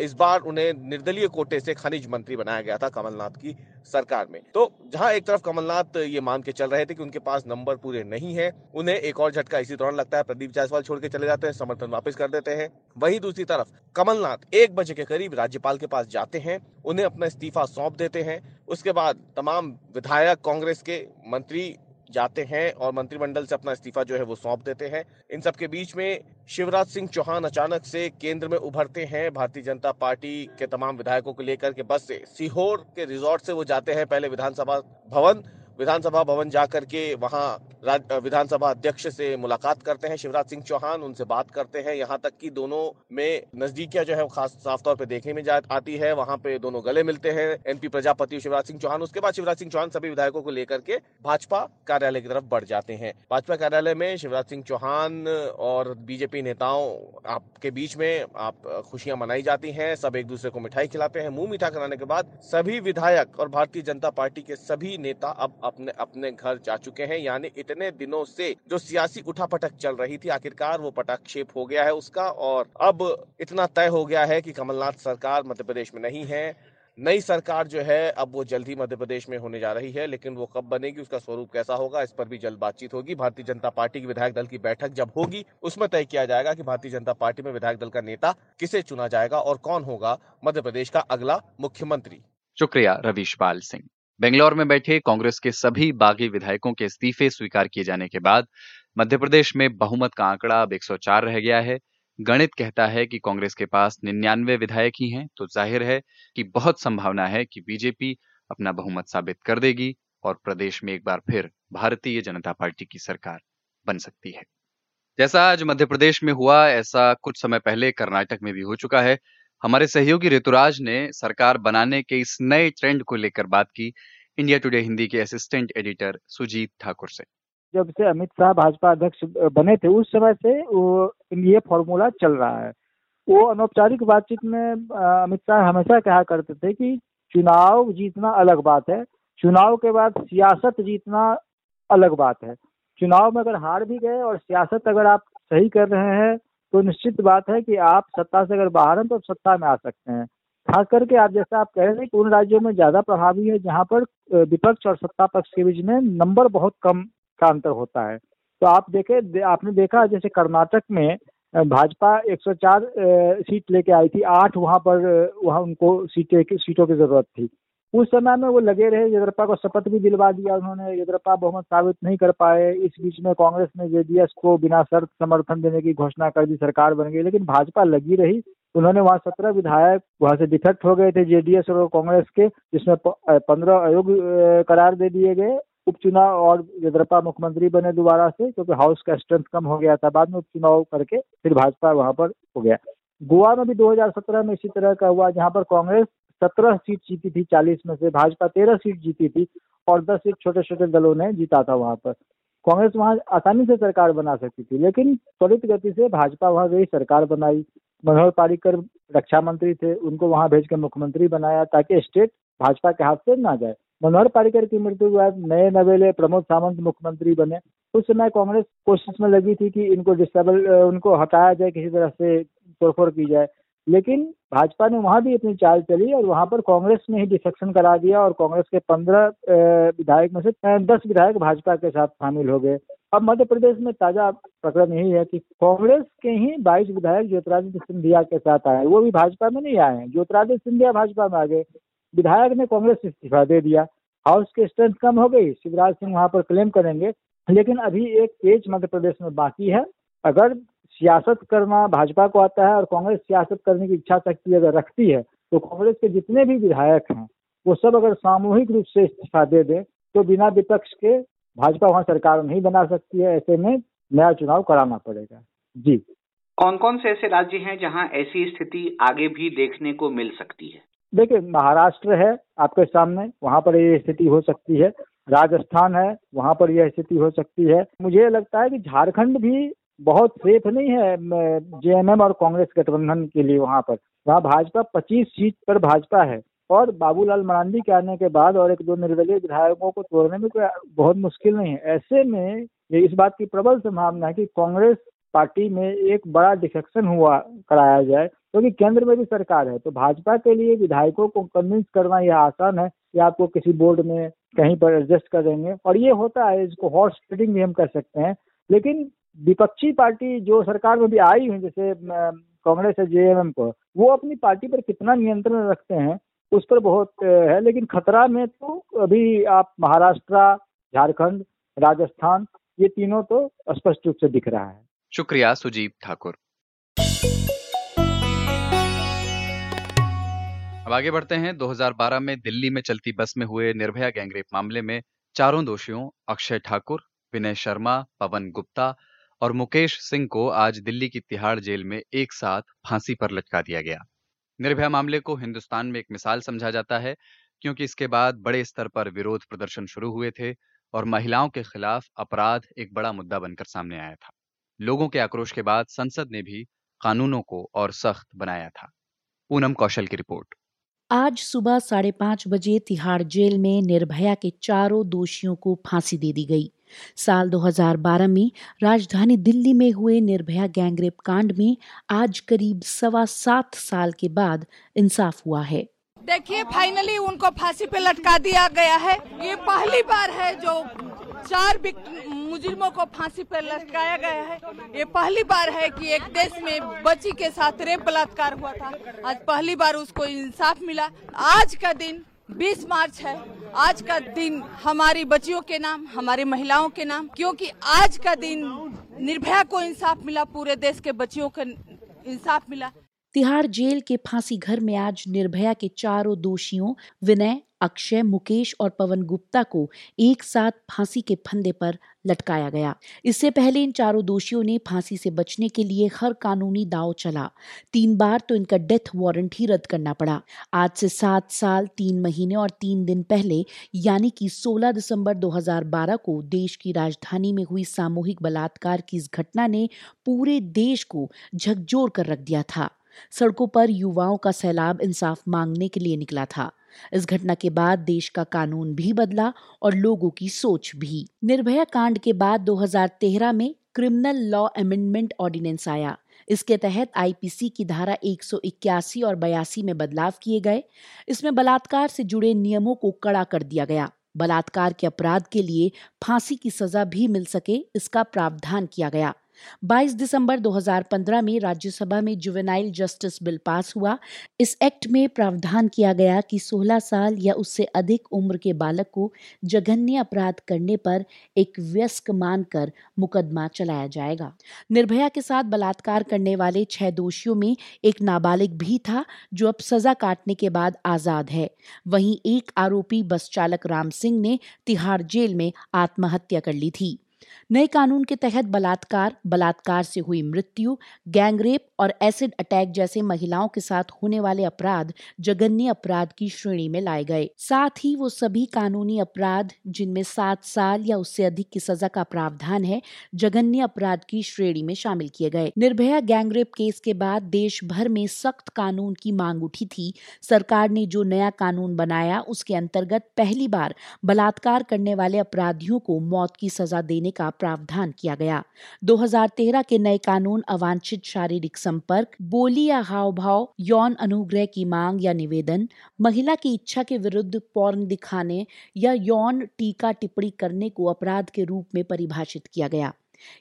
इस बार उन्हें निर्दलीय कोटे से खनिज मंत्री बनाया गया था कमलनाथ की सरकार में। तो जहाँ एक तरफ़ कमलनाथ ये मान के चल रहे थे कि उनके पास नंबर पूरे नहीं है, उन्हें एक और झटका इसी दौरान लगता है, प्रदीप जायसवाल छोड़ के चले जाते हैं, समर्थन वापस कर देते हैं। वही दूसरी तरफ़ कमलनाथ एक बजे के करीब राज्यपाल के पास जाते हैं, उन्हें अपना इस्तीफा सौंप देते हैं। उसके बाद तमाम विधायक कांग्रेस के मंत्री जाते हैं और मंत्रिमंडल से अपना इस्तीफा जो है वो सौंप देते हैं। इन सबके बीच में शिवराज सिंह चौहान अचानक से केंद्र में उभरते हैं। भारतीय जनता पार्टी के तमाम विधायकों को लेकर के बस से सीहोर के रिजॉर्ट से वो जाते हैं, पहले विधानसभा भवन विधानसभा भवन जाकर के वहाँ विधानसभा अध्यक्ष से मुलाकात करते हैं। शिवराज सिंह चौहान उनसे बात करते हैं। यहाँ तक कि दोनों में नजदीकियाँ जो है खास, साफ़ तौर पे देखने में आती है। वहाँ पे दोनों गले मिलते हैं। एनपी प्रजापति शिवराज सिंह चौहान। उसके बाद शिवराज सिंह चौहान सभी विधायकों को लेकर के भाजपा कार्यालय की तरफ़ बढ़ जाते हैं। भाजपा कार्यालय में शिवराज सिंह चौहान और बीजेपी नेताओं आपके बीच में आप खुशियाँ मनाई जाती हैं। सब एक दूसरे को मिठाई खिलाते हैं। मुँह मीठा कराने के बाद सभी विधायक और भारतीय जनता पार्टी के सभी नेता अब अपने अपने घर जा चुके हैं। यानी इतने दिनों से जो सियासी उठापटक चल रही थी, आखिरकार वो पटाक्षेप हो गया है उसका। और अब इतना तय हो गया है कि कमलनाथ सरकार मध्य प्रदेश में नहीं है। नई सरकार जो है, अब वो जल्द ही मध्य प्रदेश में होने जा रही है, लेकिन वो कब बनेगी, उसका स्वरूप कैसा होगा, इस पर भी जल्द बातचीत होगी। भारतीय जनता पार्टी की विधायक दल की बैठक जब होगी, उसमें तय किया जाएगा कि भारतीय जनता पार्टी में विधायक दल का नेता किसे चुना जाएगा और कौन होगा मध्य प्रदेश का अगला मुख्यमंत्री। शुक्रिया रवीश पाल सिंह। बेंगलोर में बैठे कांग्रेस के सभी बागी विधायकों के इस्तीफे स्वीकार किए जाने के बाद मध्य प्रदेश में बहुमत का आंकड़ा अब 104 रह गया है। गणित कहता है कि कांग्रेस के पास निन्यानवे विधायक ही हैं तो ज़ाहिर है कि बहुत संभावना है कि बीजेपी अपना बहुमत साबित कर देगी और प्रदेश में एक बार फिर भारतीय जनता पार्टी की सरकार बन सकती है। जैसा आज मध्य प्रदेश में हुआ, ऐसा कुछ समय पहले कर्नाटक में भी हो चुका है। हमारे सहयोगी ऋतुराज ने सरकार बनाने के इस नए ट्रेंड को लेकर बात की। इंडिया टुडे हिंदी के असिस्टेंट एडिटर सुजीत ठाकुर से। जब से अमित शाह भाजपा अध्यक्ष बने थे, उस समय से ये फॉर्मूला चल रहा है। वो अनौपचारिक बातचीत में अमित शाह हमेशा कहा करते थे कि चुनाव जीतना अलग बात है। चुनाव के बाद सियासत जीतना अलग बात है। चुनाव में अगर हार भी गए और सियासत अगर आप सही कर रहे हैं तो निश्चित बात है कि आप सत्ता से अगर बाहर हैं तो आप सत्ता में आ सकते हैं। खास करके आप जैसा आप कह रहे हैं कि उन राज्यों में ज़्यादा प्रभावी है, जहाँ पर विपक्ष और सत्ता पक्ष के बीच में नंबर बहुत कम का अंतर होता है। तो आप देखे आपने देखा जैसे कर्नाटक में भाजपा 104 सीट लेके आई थी, आठ वहाँ पर वहाँ उनको सीटें, सीटों की ज़रूरत थी। उस समय में वो लगे रहे येदरप्पा को शपथ भी दिलवा दिया उन्होंने येदरप्पा बहुमत साबित नहीं कर पाए, इस बीच में कांग्रेस ने जेडीएस को बिना शर्त समर्थन देने की घोषणा कर दी, सरकार बन गई, लेकिन भाजपा लगी रही, उन्होंने वहाँ सत्रह विधायक वहाँ से डिफेक्ट हो गए थे, जेडीएस और कांग्रेस के, जिसमें पंद्रह अयोग्य करार दे दिए गए, उपचुनाव और येदरप्पा मुख्यमंत्री बने दोबारा से, क्योंकि हाउस का स्ट्रेंथ कम हो गया था, बाद में उपचुनाव करके फिर भाजपा वहाँ पर हो गया। गोवा में भी 2017 में इसी तरह का हुआ, जहाँ पर कांग्रेस सत्रह सीट जीती थी, चालीस में से भाजपा तेरह सीट जीती थी और दस सीट छोटे छोटे दलों ने जीता था वहाँ पर। कांग्रेस वहाँ आसानी से सरकार बना सकती थी, लेकिन त्वरित गति से भाजपा वहाँ गई, सरकार बनाई। मनोहर पारिकर रक्षा मंत्री थे, उनको वहाँ भेज कर मुख्यमंत्री बनाया ताकि स्टेट भाजपा के हाथ से ना जाए। मनोहर पारिकर की मृत्यु के बाद नए नवेले प्रमोद सावंत मुख्यमंत्री बने। उस समय कांग्रेस कोशिश में लगी थी कि इनको डिस्टेबल उनको हटाया जाए, किसी तरह से तोड़फोड़ की जाए। लेकिन भाजपा ने वहाँ भी अपनी चाल चली और वहाँ पर कांग्रेस ने ही डिफेक्शन करा दिया और कांग्रेस के पंद्रह विधायक में से दस विधायक भाजपा के साथ शामिल हो गए। अब मध्य प्रदेश में ताज़ा प्रकरण यही है कि कांग्रेस के ही बाईस विधायक ज्योतिरादित्य सिंधिया के साथ आए वो भी भाजपा में नहीं आए हैं। ज्योतिरादित्य सिंधिया भाजपा में आ गए। विधायक ने कांग्रेस इस्तीफा दे दिया। हाउस की स्ट्रेंथ कम हो गई। शिवराज सिंह वहाँ पर क्लेम करेंगे। लेकिन अभी एक पेज मध्य प्रदेश में बाकी है। अगर सियासत करना भाजपा को आता है और कांग्रेस सियासत करने की इच्छा शक्ति अगर रखती है तो कांग्रेस के जितने भी विधायक हैं वो सब अगर सामूहिक रूप से इस्तीफा दे दें तो बिना विपक्ष के भाजपा वहाँ सरकार नहीं बना सकती है ऐसे में नया चुनाव कराना पड़ेगा। जी। कौन कौन से ऐसे राज्य हैं जहाँ ऐसी स्थिति आगे भी देखने को मिल सकती है? देखिए महाराष्ट्र है आपके सामने वहाँ पर ये स्थिति हो सकती है। राजस्थान है वहाँ पर यह स्थिति हो सकती है। मुझे लगता है कि झारखंड भी बहुत सेफ़ नहीं है जेएमएम और कांग्रेस गठबंधन के लिए वहाँ पर। वहाँ भाजपा 25 सीट पर भाजपा है और बाबूलाल मरांडी के आने के बाद और एक दो निर्दलीय विधायकों को तोड़ने में कोई बहुत मुश्किल नहीं है। ऐसे में ये इस बात की प्रबल संभावना है कि कांग्रेस पार्टी में एक बड़ा डिफेक्शन हुआ कराया जाए, क्योंकि तो केंद्र में भी सरकार है तो भाजपा के लिए विधायकों को कन्विंस करना यह आसान है कि आपको किसी बोर्ड में कहीं पर एडजस्ट कर देंगे और ये होता है, इसको हॉर्स ट्रेडिंग भी हम कर सकते हैं, लेकिन विपक्षी पार्टी जो सरकार में भी आई हुई, जैसे कांग्रेस है जेएमएम को, वो अपनी पार्टी पर कितना नियंत्रण रखते हैं, उस पर बहुत है, लेकिन खतरा में तो अभी आप महाराष्ट्र, झारखंड, राजस्थान, ये तीनों तो स्पष्ट रूप से दिख रहा है। शुक्रिया सुजीत ठाकुर। अब आगे बढ़ते हैं। 2012 में दिल्ली में चलती बस में हुए निर्भया गैंगरेप मामले में चारों दोषियों, अक्षय ठाकुर, विनय शर्मा, पवन गुप्ता और मुकेश सिंह को आज दिल्ली की तिहाड़ जेल में एक साथ फांसी पर लटका दिया गया। निर्भया मामले को हिंदुस्तान में एक मिसाल समझा जाता है, क्योंकि इसके बाद बड़े स्तर पर विरोध प्रदर्शन शुरू हुए थे और महिलाओं के खिलाफ अपराध एक बड़ा मुद्दा बनकर सामने आया था। लोगों के आक्रोश के बाद संसद ने भी कानूनों को और सख्त बनाया था। पूनम कौशल की रिपोर्ट। आज सुबह साढ़े पाँच बजे तिहाड़ जेल में निर्भया के चारों दोषियों को फांसी दे दी गई। साल 2012 में राजधानी दिल्ली में हुए निर्भया गैंगरेप कांड में आज करीब सवा सात साल के बाद इंसाफ हुआ है। देखिए फाइनली उनको फांसी पे लटका दिया गया है। ये पहली बार है जो चार मुजरिमों को फांसी पर लटकाया गया है। ये पहली बार है कि एक देश में बच्ची के साथ रेप बलात्कार हुआ था। आज पहली बार उसको इंसाफ मिला। आज का दिन 20 मार्च है। आज का दिन हमारी बच्चियों के नाम, हमारी महिलाओं के नाम, क्योंकि आज का दिन निर्भया को इंसाफ मिला, पूरे देश के बच्चियों को इंसाफ मिला। तिहाड़ जेल के फांसी घर में आज निर्भया के चारों दोषियों विनय अक्षय, मुकेश और पवन गुप्ता को एक साथ फांसी के फंदे पर लटकाया गया। इससे पहले इन चारों दोषियों ने फांसी से बचने के लिए हर कानूनी दाव चला। तीन बार तो इनका डेथ वारंट ही रद्द करना पड़ा। आज से सात साल, तीन महीने और तीन दिन पहले, यानी कि 16 दिसंबर 2012 को देश की राजधानी में हुई सामूहिक बलात्कार की इस घटना ने पूरे देश को झकझोर कर रख दिया था। सड़कों पर युवाओं का सैलाब इंसाफ मांगने के लिए निकला था। इस घटना के बाद देश का कानून भी बदला और लोगों की सोच भी। निर्भया कांड के बाद 2013 में क्रिमिनल लॉ अमेंडमेंट ऑर्डिनेंस आया। इसके तहत आईपीसी की धारा 181 और बयासी में बदलाव किए गए। इसमें बलात्कार से जुड़े नियमों को कड़ा कर दिया गया। बलात्कार के अपराध के लिए फांसी की सजा भी मिल सके, इसका प्रावधान किया गया। 22 दिसंबर 2015 में राज्यसभा में जुवेनाइल जस्टिस बिल पास हुआ। इस एक्ट में प्रावधान किया गया कि 16 साल या उससे अधिक उम्र के बालक को जघन्य अपराध करने पर एक व्यस्क मानकर मुकदमा चलाया जाएगा। निर्भया के साथ बलात्कार करने वाले छह दोषियों में एक नाबालिग भी था, जो अब सजा काटने के बाद आज़ाद है। वहीं एक आरोपी बस चालक राम सिंह ने तिहाड़ जेल में आत्महत्या कर ली थी। नए कानून के तहत बलात्कार बलात्कार से हुई मृत्यु, गैंगरेप और एसिड अटैक जैसे महिलाओं के साथ होने वाले अपराध जघन्य अपराध की श्रेणी में लाए गए। साथ ही वो सभी कानूनी अपराध, जिनमें सात साल या उससे अधिक की सजा का प्रावधान है, जघन्य अपराध की श्रेणी में शामिल किए गए। निर्भया गैंगरेप केस के बाद देश भर में सख्त कानून की मांग उठी थी। सरकार ने जो नया कानून बनाया, उसके अंतर्गत पहली बार बलात्कार करने वाले अपराधियों को मौत की सजा देने का प्रावधान किया गया। 2013 के नए कानून, अवांछित शारीरिक संपर्क, बोली या हाव भाव यौन अनुग्रह की मांग या निवेदन, महिला की इच्छा के विरुद्ध पौर्ण दिखाने या यौन टीका टिप्पणी करने को अपराध के रूप में परिभाषित किया गया।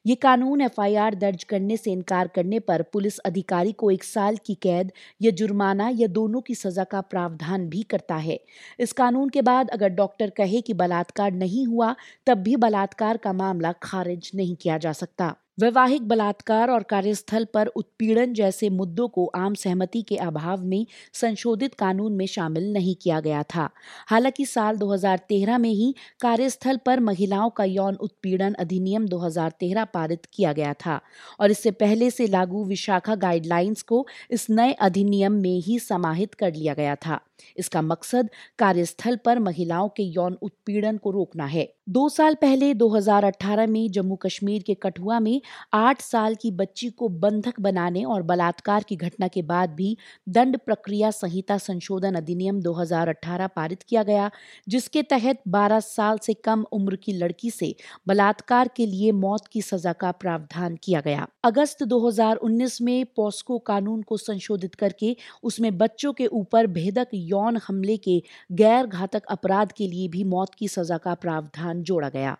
ये कानून एफआईआर दर्ज करने से इनकार करने पर पुलिस अधिकारी को एक साल की कैद या जुर्माना या दोनों की सजा का प्रावधान भी करता है। इस कानून के बाद अगर डॉक्टर कहे कि बलात्कार नहीं हुआ, तब भी बलात्कार का मामला खारिज नहीं किया जा सकता। वैवाहिक बलात्कार और कार्यस्थल पर उत्पीड़न जैसे मुद्दों को आम सहमति के अभाव में संशोधित कानून में शामिल नहीं किया गया था। हालाँकि साल 2013 में ही कार्यस्थल पर महिलाओं का यौन उत्पीड़न अधिनियम 2013 पारित किया गया था और इससे पहले से लागू विशाखा गाइडलाइंस को इस नए अधिनियम में ही समाहित कर लिया गया था। इसका मकसद कार्यस्थल पर महिलाओं के यौन उत्पीड़न को रोकना है। दो साल पहले 2018 में जम्मू कश्मीर के कठुआ में आठ साल की बच्ची को बंधक बनाने और बलात्कार की घटना के बाद भी दंड प्रक्रिया संहिता संशोधन अधिनियम 2018 पारित किया गया, जिसके तहत 12 साल से कम उम्र की लड़की से बलात्कार के लिए मौत की सजा का प्रावधान किया गया। अगस्त 2019 में पॉस्को कानून को संशोधित करके उसमें बच्चों के ऊपर भेदक यौन हमले के गैर घातक अपराध के लिए भी मौत की सजा का प्रावधान जोड़ा गया।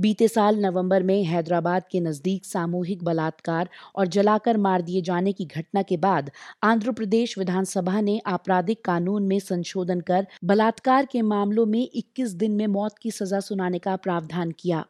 बीते साल नवंबर में हैदराबाद के नज़दीक सामूहिक बलात्कार और जलाकर मार दिए जाने की घटना के बाद आंध्र प्रदेश विधानसभा ने आपराधिक कानून में संशोधन कर बलात्कार के मामलों में 21 दिन में मौत की सजा सुनाने का प्रावधान किया।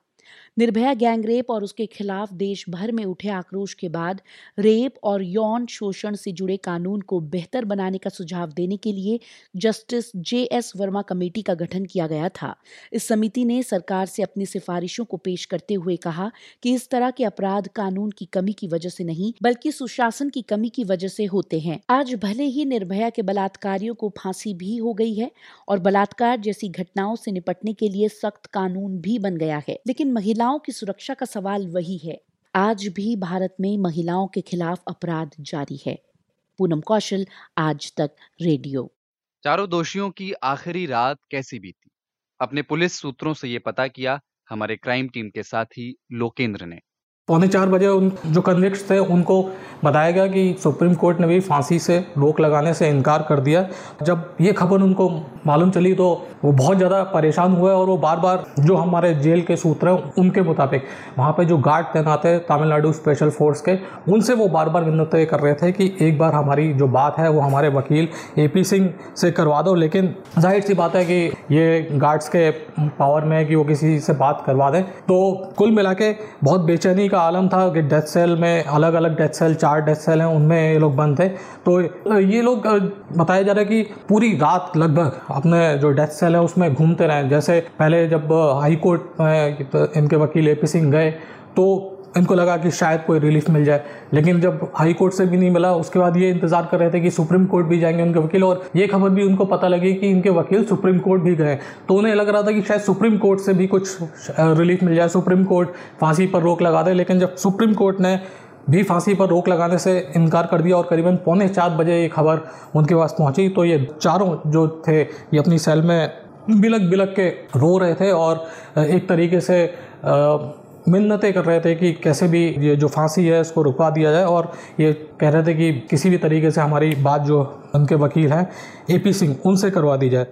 निर्भया गैंगरेप और उसके खिलाफ देश भर में उठे आक्रोश के बाद रेप और यौन शोषण से जुड़े कानून को बेहतर बनाने का सुझाव देने के लिए Justice J S Verma committee का गठन किया गया था। इस समिति ने सरकार से अपनी सिफारिशों को पेश करते हुए कहा कि इस तरह के अपराध कानून की कमी की वजह से नहीं, बल्कि सुशासन की कमी की वजह से होते हैं। आज भले ही निर्भया के बलात्कारियों को फांसी भी हो गई है और बलात्कार जैसी घटनाओं से निपटने के लिए सख्त कानून भी बन गया है, लेकिन महिलाओं की सुरक्षा का सवाल वही है। आज भी भारत में महिलाओं के खिलाफ अपराध जारी है। पूनम कौशल आज तक रेडियो। चारों दोषियों की आखिरी रात कैसी बीती? अपने पुलिस सूत्रों से ये पता किया हमारे क्राइम टीम के साथी लोकेंद्र ने। पौने चार बजे उन जो कन्विक्ट थे उनको बताया गया कि सुप्रीम कोर्ट ने भी फांसी से रोक लगाने से इनकार कर दिया। जब ये खबर उनको मालूम चली तो वो बहुत ज़्यादा परेशान हुए और वो बार बार जो हमारे जेल के सूत्र हैं, उनके मुताबिक वहाँ पे जो गार्ड तैनात है तमिलनाडु स्पेशल फोर्स के, उनसे वो बार बार विनती कर रहे थे कि एक बार हमारी जो बात है वो हमारे वकील ए पी सिंह से करवा दो, लेकिन ज़ाहिर सी बात है कि ये गार्ड्स के पावर में है कि वो किसी से बात करवा दें। तो कुल मिला के बहुत बेचैनी का आलम था कि डेथ सेल में अलग अलग डेथ सेल, चार डेथ सेल हैं, उनमें ये लोग बंद थे। तो ये लोग बताया जा रहा है कि पूरी रात लगभग अपने जो डेथ सेल है, उसमें घूमते रहें। जैसे पहले जब हाई कोर्ट में तो इनके वकील ए पी सिंह गए तो इनको लगा कि शायद कोई रिलीफ मिल जाए। लेकिन जब हाई कोर्ट से भी नहीं मिला, उसके बाद ये इंतज़ार कर रहे थे कि सुप्रीम कोर्ट भी जाएँगे उनके वकील, और ये खबर भी उनको पता लगी कि इनके वकील सुप्रीम कोर्ट भी गए। तो उन्हें लग रहा था कि शायद सुप्रीम कोर्ट से भी कुछ रिलीफ मिल जाए। सुप्रीम कोर्ट फांसी पर रोक लगा दे, लेकिन जब सुप्रीम कोर्ट ने भी फांसी पर रोक लगाने से इनकार कर दिया और करीबन पौने चार बजे ये खबर उनके पास पहुँची। तो ये चारों जो थे, ये अपनी सेल में बिलक बिलक के रो रहे थे और एक तरीके से मिन्नतें कर रहे थे कि कैसे भी ये जो फांसी है इसको रुकवा दिया जाए। और ये कह रहे थे कि किसी भी तरीके से हमारी बात जो उनके वकील हैं, एपी सिंह, उनसे करवा दी जाए।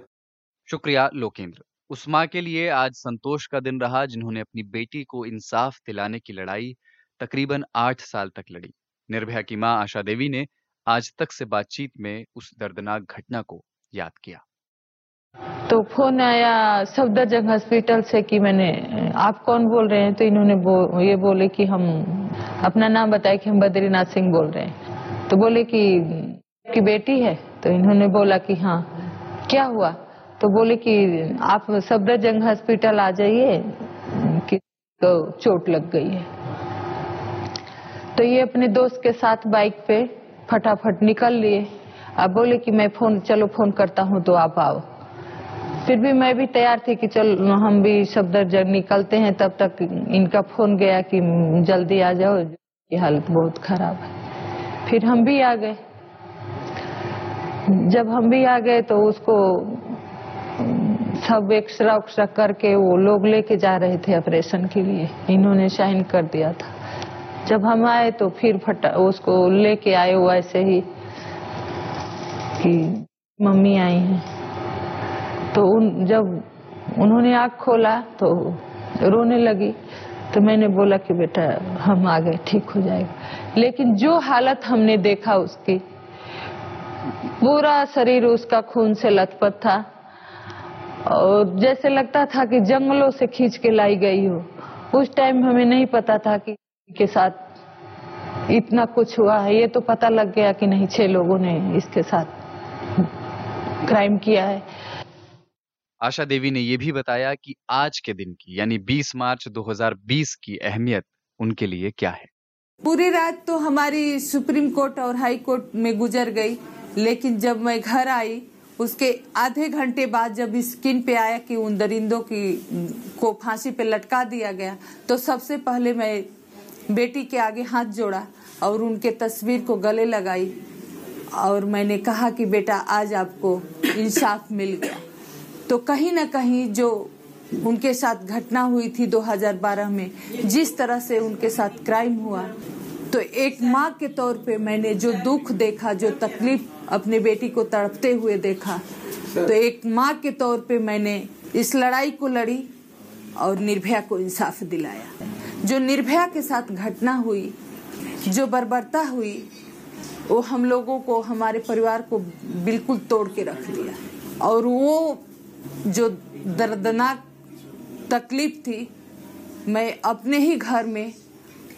शुक्रिया लोकेंद्र। उस माँ के लिए आज संतोष का दिन रहा, जिन्होंने अपनी बेटी को इंसाफ दिलाने की लड़ाई तकरीबन आठ साल तक लड़ी। निर्भया की माँ आशा देवी ने आज तक से बातचीत में उस दर्दनाक घटना को याद किया। तो फ़ोन आया सफदरजंग हॉस्पिटल से कि मैंने आप कौन बोल रहे हैं? तो इन्होंने बो, ये बोले कि हम अपना नाम बताया कि हम बद्रीनाथ सिंह बोल रहे हैं। तो बोले कि की बेटी है? तो इन्होंने बोला कि हाँ। क्या हुआ? तो बोले कि आप सफदरजंग हॉस्पिटल आ जाइए कि तो चोट लग गई है। तो ये अपने दोस्त के साथ बाइक पे फटाफट निकल लिए। अब बोले कि मैं फ़ोन चलो फ़ोन करता हूँ तो आप आओ। फिर भी मैं भी तैयार थी कि चल, हम भी सब सफदरजंग निकलते हैं, तब तक इनका फ़ोन गया कि जल्दी आ जाओ, की हालत बहुत खराब है। फिर हम भी आ गए। जब हम भी आ गए तो उसको सब एक्सरा उक्सरा करके वो लोग लेके जा रहे थे ऑपरेशन के लिए। इन्होंने साइन कर दिया था। जब हम आए तो फिर फटा, उसको लेके आए ऐसे ही कि मम्मी आई हैं। तो उन, जब उन्होंने आँख खोला तो रोने लगी। तो मैंने बोला कि बेटा, हम आ गए, ठीक हो जाएगा। लेकिन जो हालत हमने देखा उसकी, पूरा शरीर उसका खून से लथपथ था। और जैसे लगता था कि जंगलों से खींच के लाई गई हो, उस टाइम हमें नहीं पता था कि के साथ इतना कुछ हुआ है ये तो पता लग गया कि नहीं छह लोगों ने इसके साथ क्राइम किया है। आशा देवी ने यह भी बताया कि आज के दिन की यानी 20 मार्च 2020 की अहमियत उनके लिए क्या है। पूरी रात तो हमारी सुप्रीम कोर्ट और हाई कोर्ट में गुजर गई लेकिन जब मैं घर आई उसके आधे घंटे बाद जब स्किन पे आया कि उन दरिंदों की को फांसी पे लटका दिया गया तो सबसे पहले मैं बेटी के आगे हाथ जोड़ा और उनके तस्वीर को गले लगाई और मैंने कहा कि बेटा, आज आपको इंसाफ मिल गया। तो कहीं ना कहीं जो उनके साथ घटना हुई थी 2012 में, जिस तरह से उनके साथ क्राइम हुआ तो एक माँ के तौर पे मैंने जो दुख देखा, जो तकलीफ़ अपने बेटी को तड़पते हुए देखा तो एक माँ के तौर पे मैंने इस लड़ाई को लड़ी और निर्भया को इंसाफ दिलाया। जो निर्भया के साथ घटना हुई, जो बर्बरता हुई, वो हम लोगों को, हमारे परिवार को बिल्कुल तोड़ के रख दिया। और वो जो दर्दनाक तकलीफ़ थी, मैं अपने ही घर में,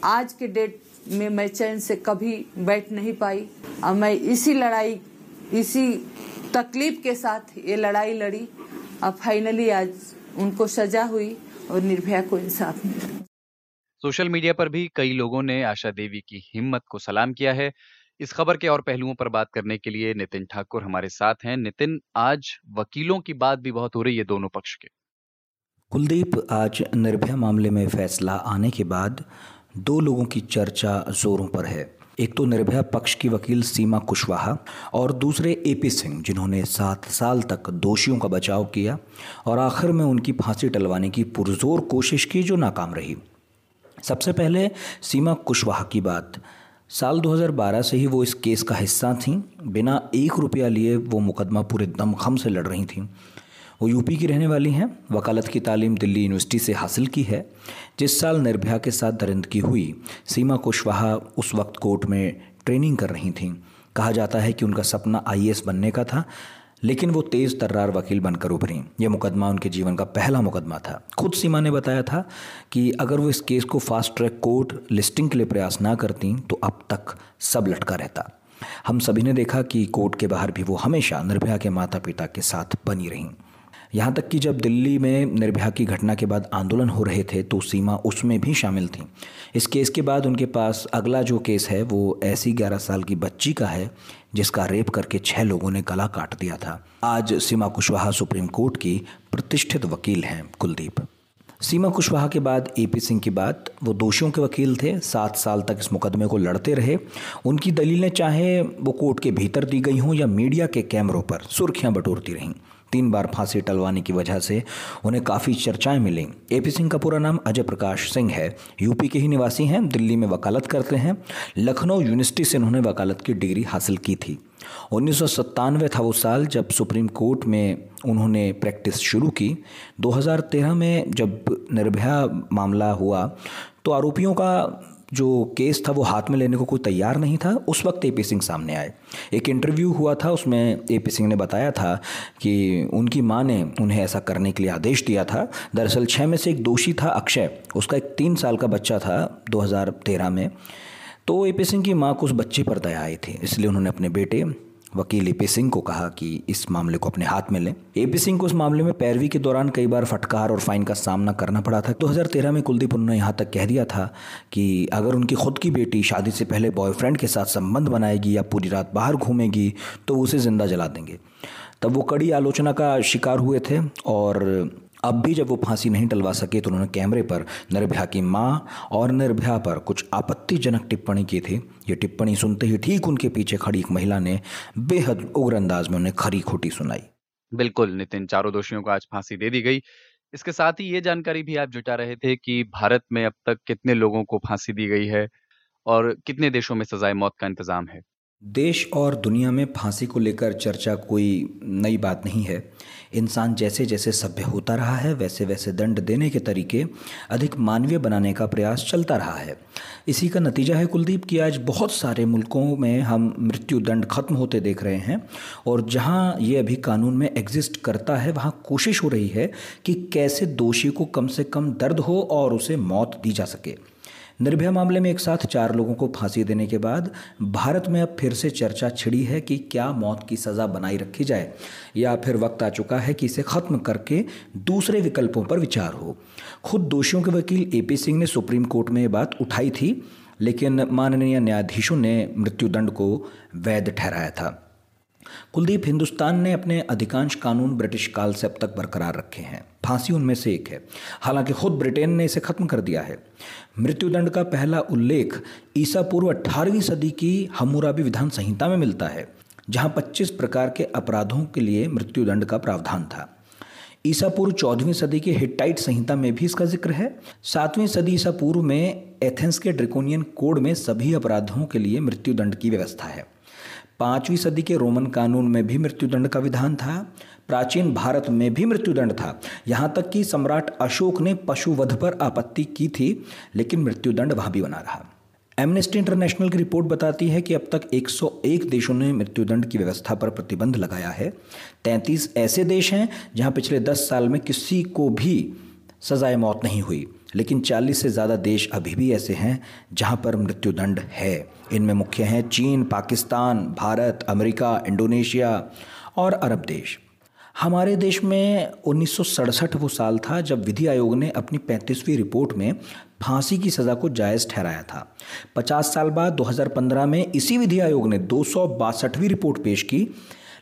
आज के डेट में मैं चैन से कभी बैठ नहीं पाई। और मैं इसी लड़ाई, इसी तकलीफ़ के साथ ये लड़ाई लड़ी। और फाइनली आज उनको सजा हुई और निर्भया को इंसाफ मिला। सोशल मीडिया पर भी कई लोगों ने आशा देवी की हिम्मत को सलाम किया है। इस खबर के और पहलुओं पर बात करने के लिए नितिन ठाकुर हमारे साथ हैं। नितिन, आज वकीलों की बात भी बहुत हो रही है दोनों पक्ष के। कुलदीप, आज निर्भया मामले में फैसला आने के बाद दो लोगों की चर्चा जोरों पर है। एक तो निर्भया पक्ष की वकील सीमा कुशवाहा और दूसरे एपी सिंह, जिन्होंने सात साल तक दोषियों का बचाव किया और आखिर में उनकी फांसी टलवाने की पुरजोर कोशिश की जो नाकाम रही। सबसे पहले सीमा कुशवाहा की बात। साल 2012 से ही वो इस केस का हिस्सा थीं। बिना एक रुपया लिए वो मुकदमा पूरे दमखम से लड़ रही थीं। वो यूपी की रहने वाली हैं। वकालत की तालीम दिल्ली यूनिवर्सिटी से हासिल की है। जिस साल निर्भया के साथ दरिंदगी हुई, सीमा कुशवाहा उस वक्त कोर्ट में ट्रेनिंग कर रही थीं। कहा जाता है कि उनका सपना आईएएस बनने का था। लेकिन वो तेज़ तर्रार वकील बनकर उभरी। यह मुकदमा उनके जीवन का पहला मुकदमा था। खुद सीमा ने बताया था कि अगर वो इस केस को फास्ट ट्रैक कोर्ट लिस्टिंग के लिए प्रयास ना करती तो अब तक सब लटका रहता। हम सभी ने देखा कि कोर्ट के बाहर भी वो हमेशा निर्भया के माता पिता के साथ बनी रहीं। यहाँ तक कि जब दिल्ली में निर्भया की घटना के बाद आंदोलन हो रहे थे तो सीमा उसमें भी शामिल थी। इस केस के बाद उनके पास अगला जो केस है, वो ऐसी ग्यारह साल की बच्ची का है, जिसका रेप करके छह लोगों ने गला काट दिया था। आज सीमा कुशवाहा सुप्रीम कोर्ट की प्रतिष्ठित वकील हैं कुलदीप। सीमा कुशवाहा के बाद एपी सिंह की बात, वो दोषियों के वकील थे, सात साल तक इस मुकदमे को लड़ते रहे। उनकी दलीलें चाहे वो कोर्ट के भीतर दी गई हों या मीडिया के कैमरों पर सुर्खियाँ बटोरती रहीं। तीन बार फांसी टलवाने की वजह से उन्हें काफ़ी चर्चाएँ मिली। एपी सिंह का पूरा नाम अजय प्रकाश सिंह है। यूपी के ही निवासी हैं, दिल्ली में वकालत करते हैं। लखनऊ यूनिवर्सिटी से उन्होंने वकालत की डिग्री हासिल की थी। उन्नीस सौ सत्तानवे था वो साल जब सुप्रीम कोर्ट में उन्होंने प्रैक्टिस शुरू की। 2013 में जब निर्भया मामला हुआ तो आरोपियों का जो केस था वो हाथ में लेने को कोई तैयार नहीं था, उस वक्त ए पी सिंह सामने आए। एक इंटरव्यू हुआ था, उसमें ए पी सिंह ने बताया था कि उनकी माँ ने उन्हें ऐसा करने के लिए आदेश दिया था। दरअसल छः में से एक दोषी था अक्षय, उसका एक तीन साल का बच्चा था 2013 में। तो ए पी सिंह की माँ को उस बच्चे पर दया आई थी, इसलिए उन्होंने अपने बेटे वकील ए पी सिंह को कहा कि इस मामले को अपने हाथ में लें। ए पी सिंह को इस मामले में पैरवी के दौरान कई बार फटकार और फाइन का सामना करना पड़ा था। 2013 में कुलदीप उन्होंने यहाँ तक कह दिया था कि अगर उनकी खुद की बेटी शादी से पहले बॉयफ्रेंड के साथ संबंध बनाएगी या पूरी रात बाहर घूमेगी तो उसे ज़िंदा जला देंगे। तब वो कड़ी आलोचना का शिकार हुए थे और अब भी जब वो फांसी नहीं टलवा सके तो उन्होंने कैमरे पर निर्भया की माँ और निर्भया पर कुछ आपत्तिजनक टिप्पणी की थी। ये टिप्पणी सुनते ही ठीक उनके पीछे खड़ी एक महिला ने बेहद उग्र अंदाज में उन्हें खरी खोटी सुनाई। बिल्कुल, नितिन, चारों दोषियों को आज फांसी दे दी गई। इसके साथ ही ये जानकारी भी आप जुटा रहे थे कि भारत में अब तक कितने लोगों को फांसी दी गई है और कितने देशों में सजाए मौत का इंतज़ाम है। देश और दुनिया में फांसी को लेकर चर्चा कोई नई बात नहीं है। इंसान जैसे जैसे सभ्य होता रहा है, वैसे वैसे दंड देने के तरीके अधिक मानवीय बनाने का प्रयास चलता रहा है। इसी का नतीजा है कुलदीप, कि आज बहुत सारे मुल्कों में हम मृत्यु दंड खत्म होते देख रहे हैं, और जहाँ ये अभी कानून में एग्जिस्ट करता है, वहाँ कोशिश हो रही है कि कैसे दोषी को कम से कम दर्द हो और उसे मौत दी जा सके। निर्भया मामले में एक साथ चार लोगों को फांसी देने के बाद भारत में अब फिर से चर्चा छिड़ी है कि क्या मौत की सज़ा बनाई रखी जाए, या फिर वक्त आ चुका है कि इसे ख़त्म करके दूसरे विकल्पों पर विचार हो। खुद दोषियों के वकील ए पी सिंह ने सुप्रीम कोर्ट में ये बात उठाई थी, लेकिन माननीय न्यायाधीशों ने मृत्युदंड को वैध ठहराया था। कुलदीप हिंदुस्तान ने अपने अधिकांश कानून ब्रिटिश काल से अब तक बरकरार रखे हैं। फांसी उनमें से एक है। हालाँकि खुद ब्रिटेन ने इसे खत्म कर दिया है। मृत्युदंड का पहला उल्लेख ईसा पूर्व अठारहवीं सदी की हमूराबी विधान संहिता में मिलता है, जहाँ 25 प्रकार के अपराधों के लिए मृत्युदंड का प्रावधान था। ईसा पूर्व चौदहवीं सदी की हिटाइट संहिता में भी इसका ज़िक्र है। सातवीं सदी ईसा पूर्व में एथेंस के ड्रिकोनियन कोड में सभी अपराधों के लिए मृत्युदंड की व्यवस्था है। पांचवीं सदी के रोमन कानून में भी मृत्युदंड का विधान था, प्राचीन भारत में भी मृत्युदंड था। यहाँ तक कि सम्राट अशोक ने पशुवध पर आपत्ति की थी, लेकिन मृत्युदंड वहाँ भी बना रहा। एमनेस्टी इंटरनेशनल की रिपोर्ट बताती है कि अब तक 101 देशों ने मृत्युदंड की व्यवस्था पर प्रतिबंध लगाया है। 33 ऐसे देश हैं, जहाँ पिछले 10 साल में किसी को भी सजाए मौत नहीं हुई, लेकिन 40 से ज़्यादा देश अभी भी ऐसे हैं, जहाँ पर मृत्युदंड है। इनमें मुख्य हैं चीन, पाकिस्तान, भारत, अमेरिका, इंडोनेशिया और अरब देश। हमारे देश में उन्नीस सौ सड़सठ वो साल था जब विधि आयोग ने अपनी पैंतीसवीं रिपोर्ट में फांसी की सज़ा को जायज़ ठहराया था। 50 साल बाद 2015 में इसी विधि आयोग ने दो रिपोर्ट पेश की,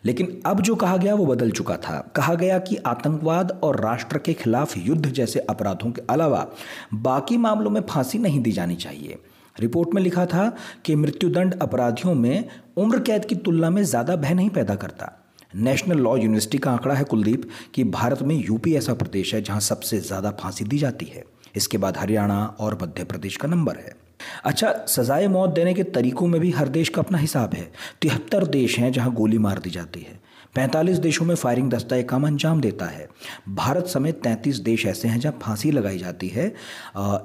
लेकिन अब जो कहा गया वो बदल चुका था। कहा गया कि आतंकवाद और राष्ट्र के खिलाफ युद्ध जैसे अपराधों के अलावा बाकी मामलों में फांसी नहीं दी जानी चाहिए। रिपोर्ट में लिखा था कि मृत्युदंड अपराधियों में उम्र कैद की तुलना में ज़्यादा भय नहीं पैदा करता। नेशनल लॉ यूनिवर्सिटी का आंकड़ा है कुलदीप कि भारत में यूपी ऐसा प्रदेश है जहाँ सबसे ज़्यादा फांसी दी जाती है। इसके बाद हरियाणा और मध्य प्रदेश का नंबर है। अच्छा सजाए मौत देने के तरीकों में भी हर देश का अपना हिसाब है। तिहत्तर देश हैं जहाँ गोली मार दी जाती है। पैंतालीस देशों में फायरिंग दस्ता एक काम अंजाम देता है। भारत समेत तैंतीस देश ऐसे हैं जहाँ फांसी लगाई जाती है।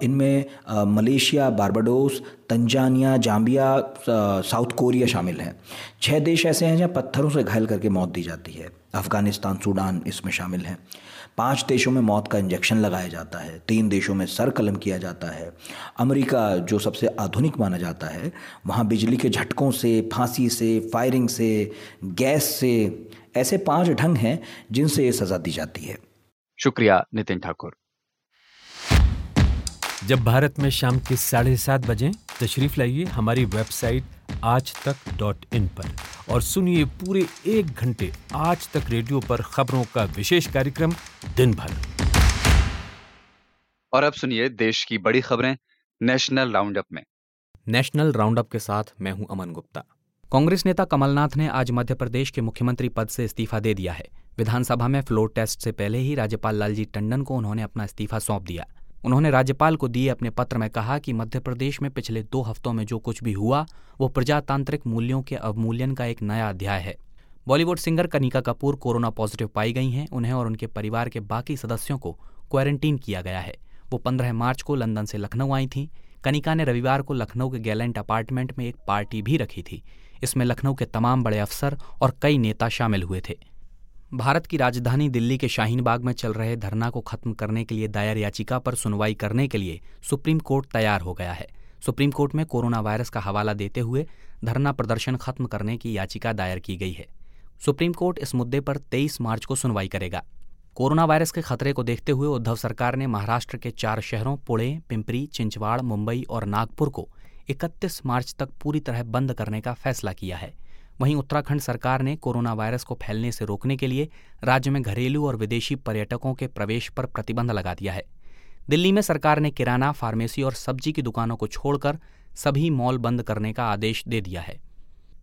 इनमें Malaysia, Barbados, Tanzania, Zambia South Korea शामिल हैं। छः देश ऐसे हैं जहाँ पत्थरों से घायल करके मौत दी जाती है। अफ़गानिस्तान, सूडान इसमें शामिल हैं। पाँच देशों में मौत का इंजेक्शन लगाया जाता है। तीन देशों में सर कलम किया जाता है। अमेरिका, जो सबसे आधुनिक माना जाता है, वहाँ बिजली के झटकों से, फांसी से, फायरिंग से, गैस से ऐसे पाँच ढंग हैं जिनसे ये सज़ा दी जाती है। शुक्रिया नितिन ठाकुर। जब भारत में शाम के साढ़े सात बजे तशरीफ़ लाइए हमारी वेबसाइट आज तक डॉट इन पर और सुनिए पूरे एक घंटे आज तक रेडियो पर खबरों का विशेष कार्यक्रम दिन भर। और अब सुनिए देश की बड़ी खबरें नेशनल राउंडअप में। नेशनल राउंडअप के साथ मैं हूँ अमन गुप्ता। कांग्रेस नेता कमलनाथ ने आज मध्य प्रदेश के मुख्यमंत्री पद से इस्तीफा दे दिया है। विधानसभा में फ्लोर टेस्ट से पहले ही राज्यपाल लालजी टंडन को उन्होंने अपना इस्तीफा सौंप दिया। उन्होंने राज्यपाल को दिए अपने पत्र में कहा कि मध्य प्रदेश में पिछले दो हफ्तों में जो कुछ भी हुआ, वो प्रजातांत्रिक मूल्यों के अवमूल्यन का एक नया अध्याय है। Bollywood singer Kanika Kapoor corona positive पाई गई हैं, उन्हें और उनके परिवार के बाकी सदस्यों को क्वारंटीन किया गया है। वो पंद्रह मार्च को लंदन से लखनऊ आई थीं। कनिका ने रविवार को लखनऊ के गैलेंट अपार्टमेंट में एक पार्टी भी रखी थी। इसमें लखनऊ के तमाम बड़े अफसर और कई नेता शामिल हुए थे। भारत की राजधानी दिल्ली के शाहीन बाग में चल रहे धरना को खत्म करने के लिए दायर याचिका पर सुनवाई करने के लिए सुप्रीम कोर्ट तैयार हो गया है। सुप्रीम कोर्ट में कोरोना वायरस का हवाला देते हुए धरना प्रदर्शन खत्म करने की याचिका दायर की गई है। सुप्रीम कोर्ट इस मुद्दे पर 23 मार्च को सुनवाई करेगा। कोरोना वायरस के खतरे को देखते हुए उद्धव सरकार ने महाराष्ट्र के चार शहरों पुणे, पिंपरी, चिंचवाड़, मुंबई और नागपुर को 31 मार्च तक पूरी तरह बंद करने का फैसला किया है। वहीं उत्तराखंड सरकार ने कोरोना वायरस को फैलने से रोकने के लिए राज्य में घरेलू और विदेशी पर्यटकों के प्रवेश पर प्रतिबंध लगा दिया है। दिल्ली में सरकार ने किराना, फार्मेसी और सब्ज़ी की दुकानों को छोड़कर सभी मॉल बंद करने का आदेश दे दिया है।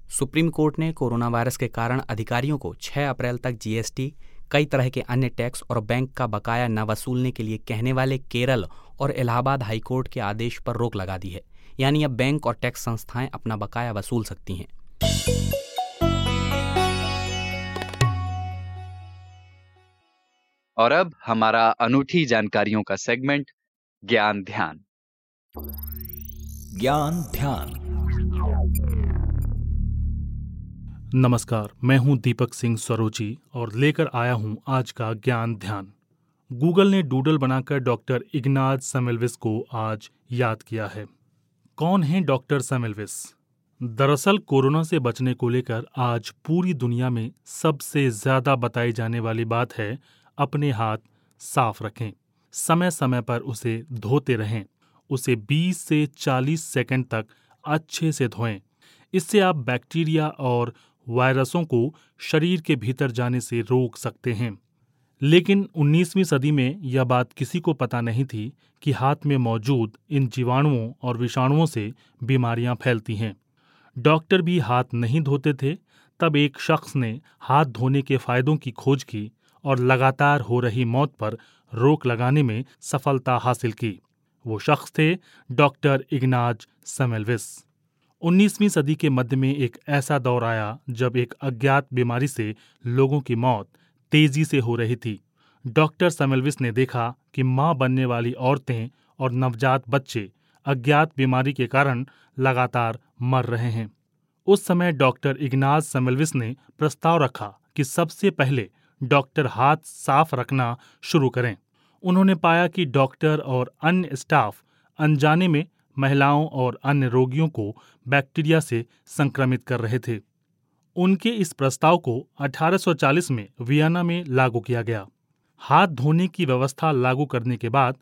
सुप्रीम कोर्ट ने कोरोना वायरस के कारण अधिकारियों को 6 अप्रैल तक जीएसटी, कई तरह के अन्य टैक्स और बैंक का बकाया न वसूलने के लिए कहने वाले केरल और इलाहाबाद हाईकोर्ट के आदेश पर रोक लगा दी है। यानी अब बैंक और टैक्स संस्थाएँ अपना बकाया वसूल सकती हैं। और अब हमारा अनूठी जानकारियों का सेगमेंट ज्ञान ध्यान। ज्ञान ध्यान। नमस्कार मैं हूँ दीपक सिंह सरोजी और लेकर आया हूँ आज का ज्ञान ध्यान। गूगल ने डूडल बनाकर डॉक्टर इग्नाज समेलविस को आज याद किया है। कौन है डॉक्टर समेलविस? दरअसल कोरोना से बचने को लेकर आज पूरी दुनिया में सबसे ज़्यादा बताई जाने वाली बात है, अपने हाथ साफ़ रखें। समय समय पर उसे धोते रहें। उसे 20 से 40 सेकंड तक अच्छे से धोएँ। इससे आप बैक्टीरिया और वायरसों को शरीर के भीतर जाने से रोक सकते हैं। लेकिन 19वीं सदी में यह बात किसी को पता नहीं थी कि हाथ में मौजूद इन जीवाणुओं और विषाणुओं से बीमारियाँ फैलती हैं। डॉक्टर भी हाथ नहीं धोते थे, तब एक शख्स ने हाथ धोने के फायदों की खोज की और लगातार हो रही मौत पर रोक लगाने में सफलता हासिल की। वो शख्स थे डॉक्टर इग्नाज समेलविस। 19वीं सदी के मध्य में एक ऐसा दौर आया जब एक अज्ञात बीमारी से लोगों की मौत तेज़ी से हो रही थी। डॉक्टर समेलविस ने देखा कि माँ बनने वाली औरतें और नवजात बच्चे अज्ञात बीमारी के कारण लगातार मर रहे हैं। उस समय डॉक्टर इग्नाज समेलविस ने प्रस्ताव रखा कि सबसे पहले डॉक्टर हाथ साफ़ रखना शुरू करें। उन्होंने पाया कि डॉक्टर और अन्य स्टाफ अनजाने में महिलाओं और अन्य रोगियों को बैक्टीरिया से संक्रमित कर रहे थे। उनके इस प्रस्ताव को 1840 में वियना में लागू किया गया। हाथ धोने की व्यवस्था लागू करने के बाद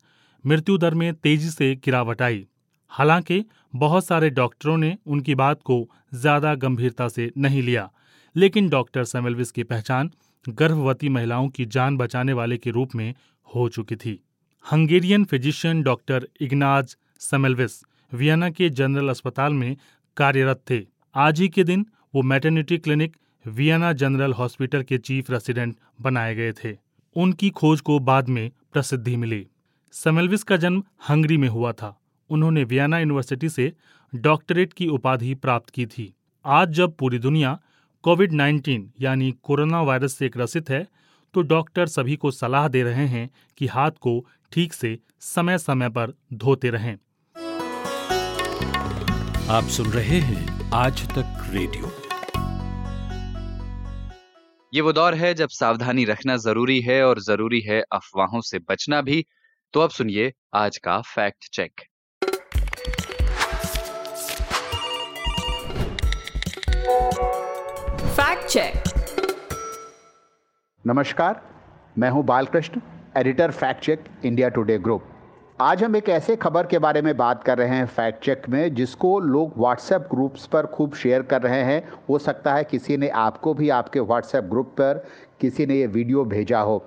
मृत्यु दर में तेज़ी से गिरावट आई। हालाँकि, बहुत सारे डॉक्टरों ने उनकी बात को ज़्यादा गंभीरता से नहीं लिया, लेकिन डॉक्टर सेमेलविस की पहचान गर्भवती महिलाओं की जान बचाने वाले के रूप में हो चुकी थी। Hungarian physician doctor Ignaz Semmelweis Vienna के जनरल अस्पताल में कार्यरत थे। आज ही के दिन वो maternity clinic Vienna General Hospital के चीफ रेसिडेंट बनाए गए थे। उनकी खोज को बाद में प्रसिद्धि मिली। समेल्विस का जन्म हंगरी में हुआ था। उन्होंने वियना यूनिवर्सिटी से डॉक्टरेट की उपाधि प्राप्त की थी। आज जब पूरी दुनिया कोविड 19 यानी कोरोना वायरस से ग्रसित है तो डॉक्टर सभी को सलाह दे रहे हैं कि हाथ को ठीक से समय समय पर धोते रहें। आप सुन रहे हैं आज तक रेडियो। ये वो दौर है जब सावधानी रखना ज़रूरी है और ज़रूरी है अफवाहों से बचना भी। तो अब सुनिए आज का फैक्ट चेक। Fact check. नमस्कार मैं हूँ Balakrishna editor fact check India Today Group. आज हम एक ऐसे खबर के बारे में बात कर रहे हैं फैक्ट चेक में, जिसको लोग व्हाट्सएप ग्रुप्स पर खूब शेयर कर रहे हैं। हो सकता है किसी ने आपको भी आपके व्हाट्सएप ग्रुप पर किसी ने ये वीडियो भेजा हो।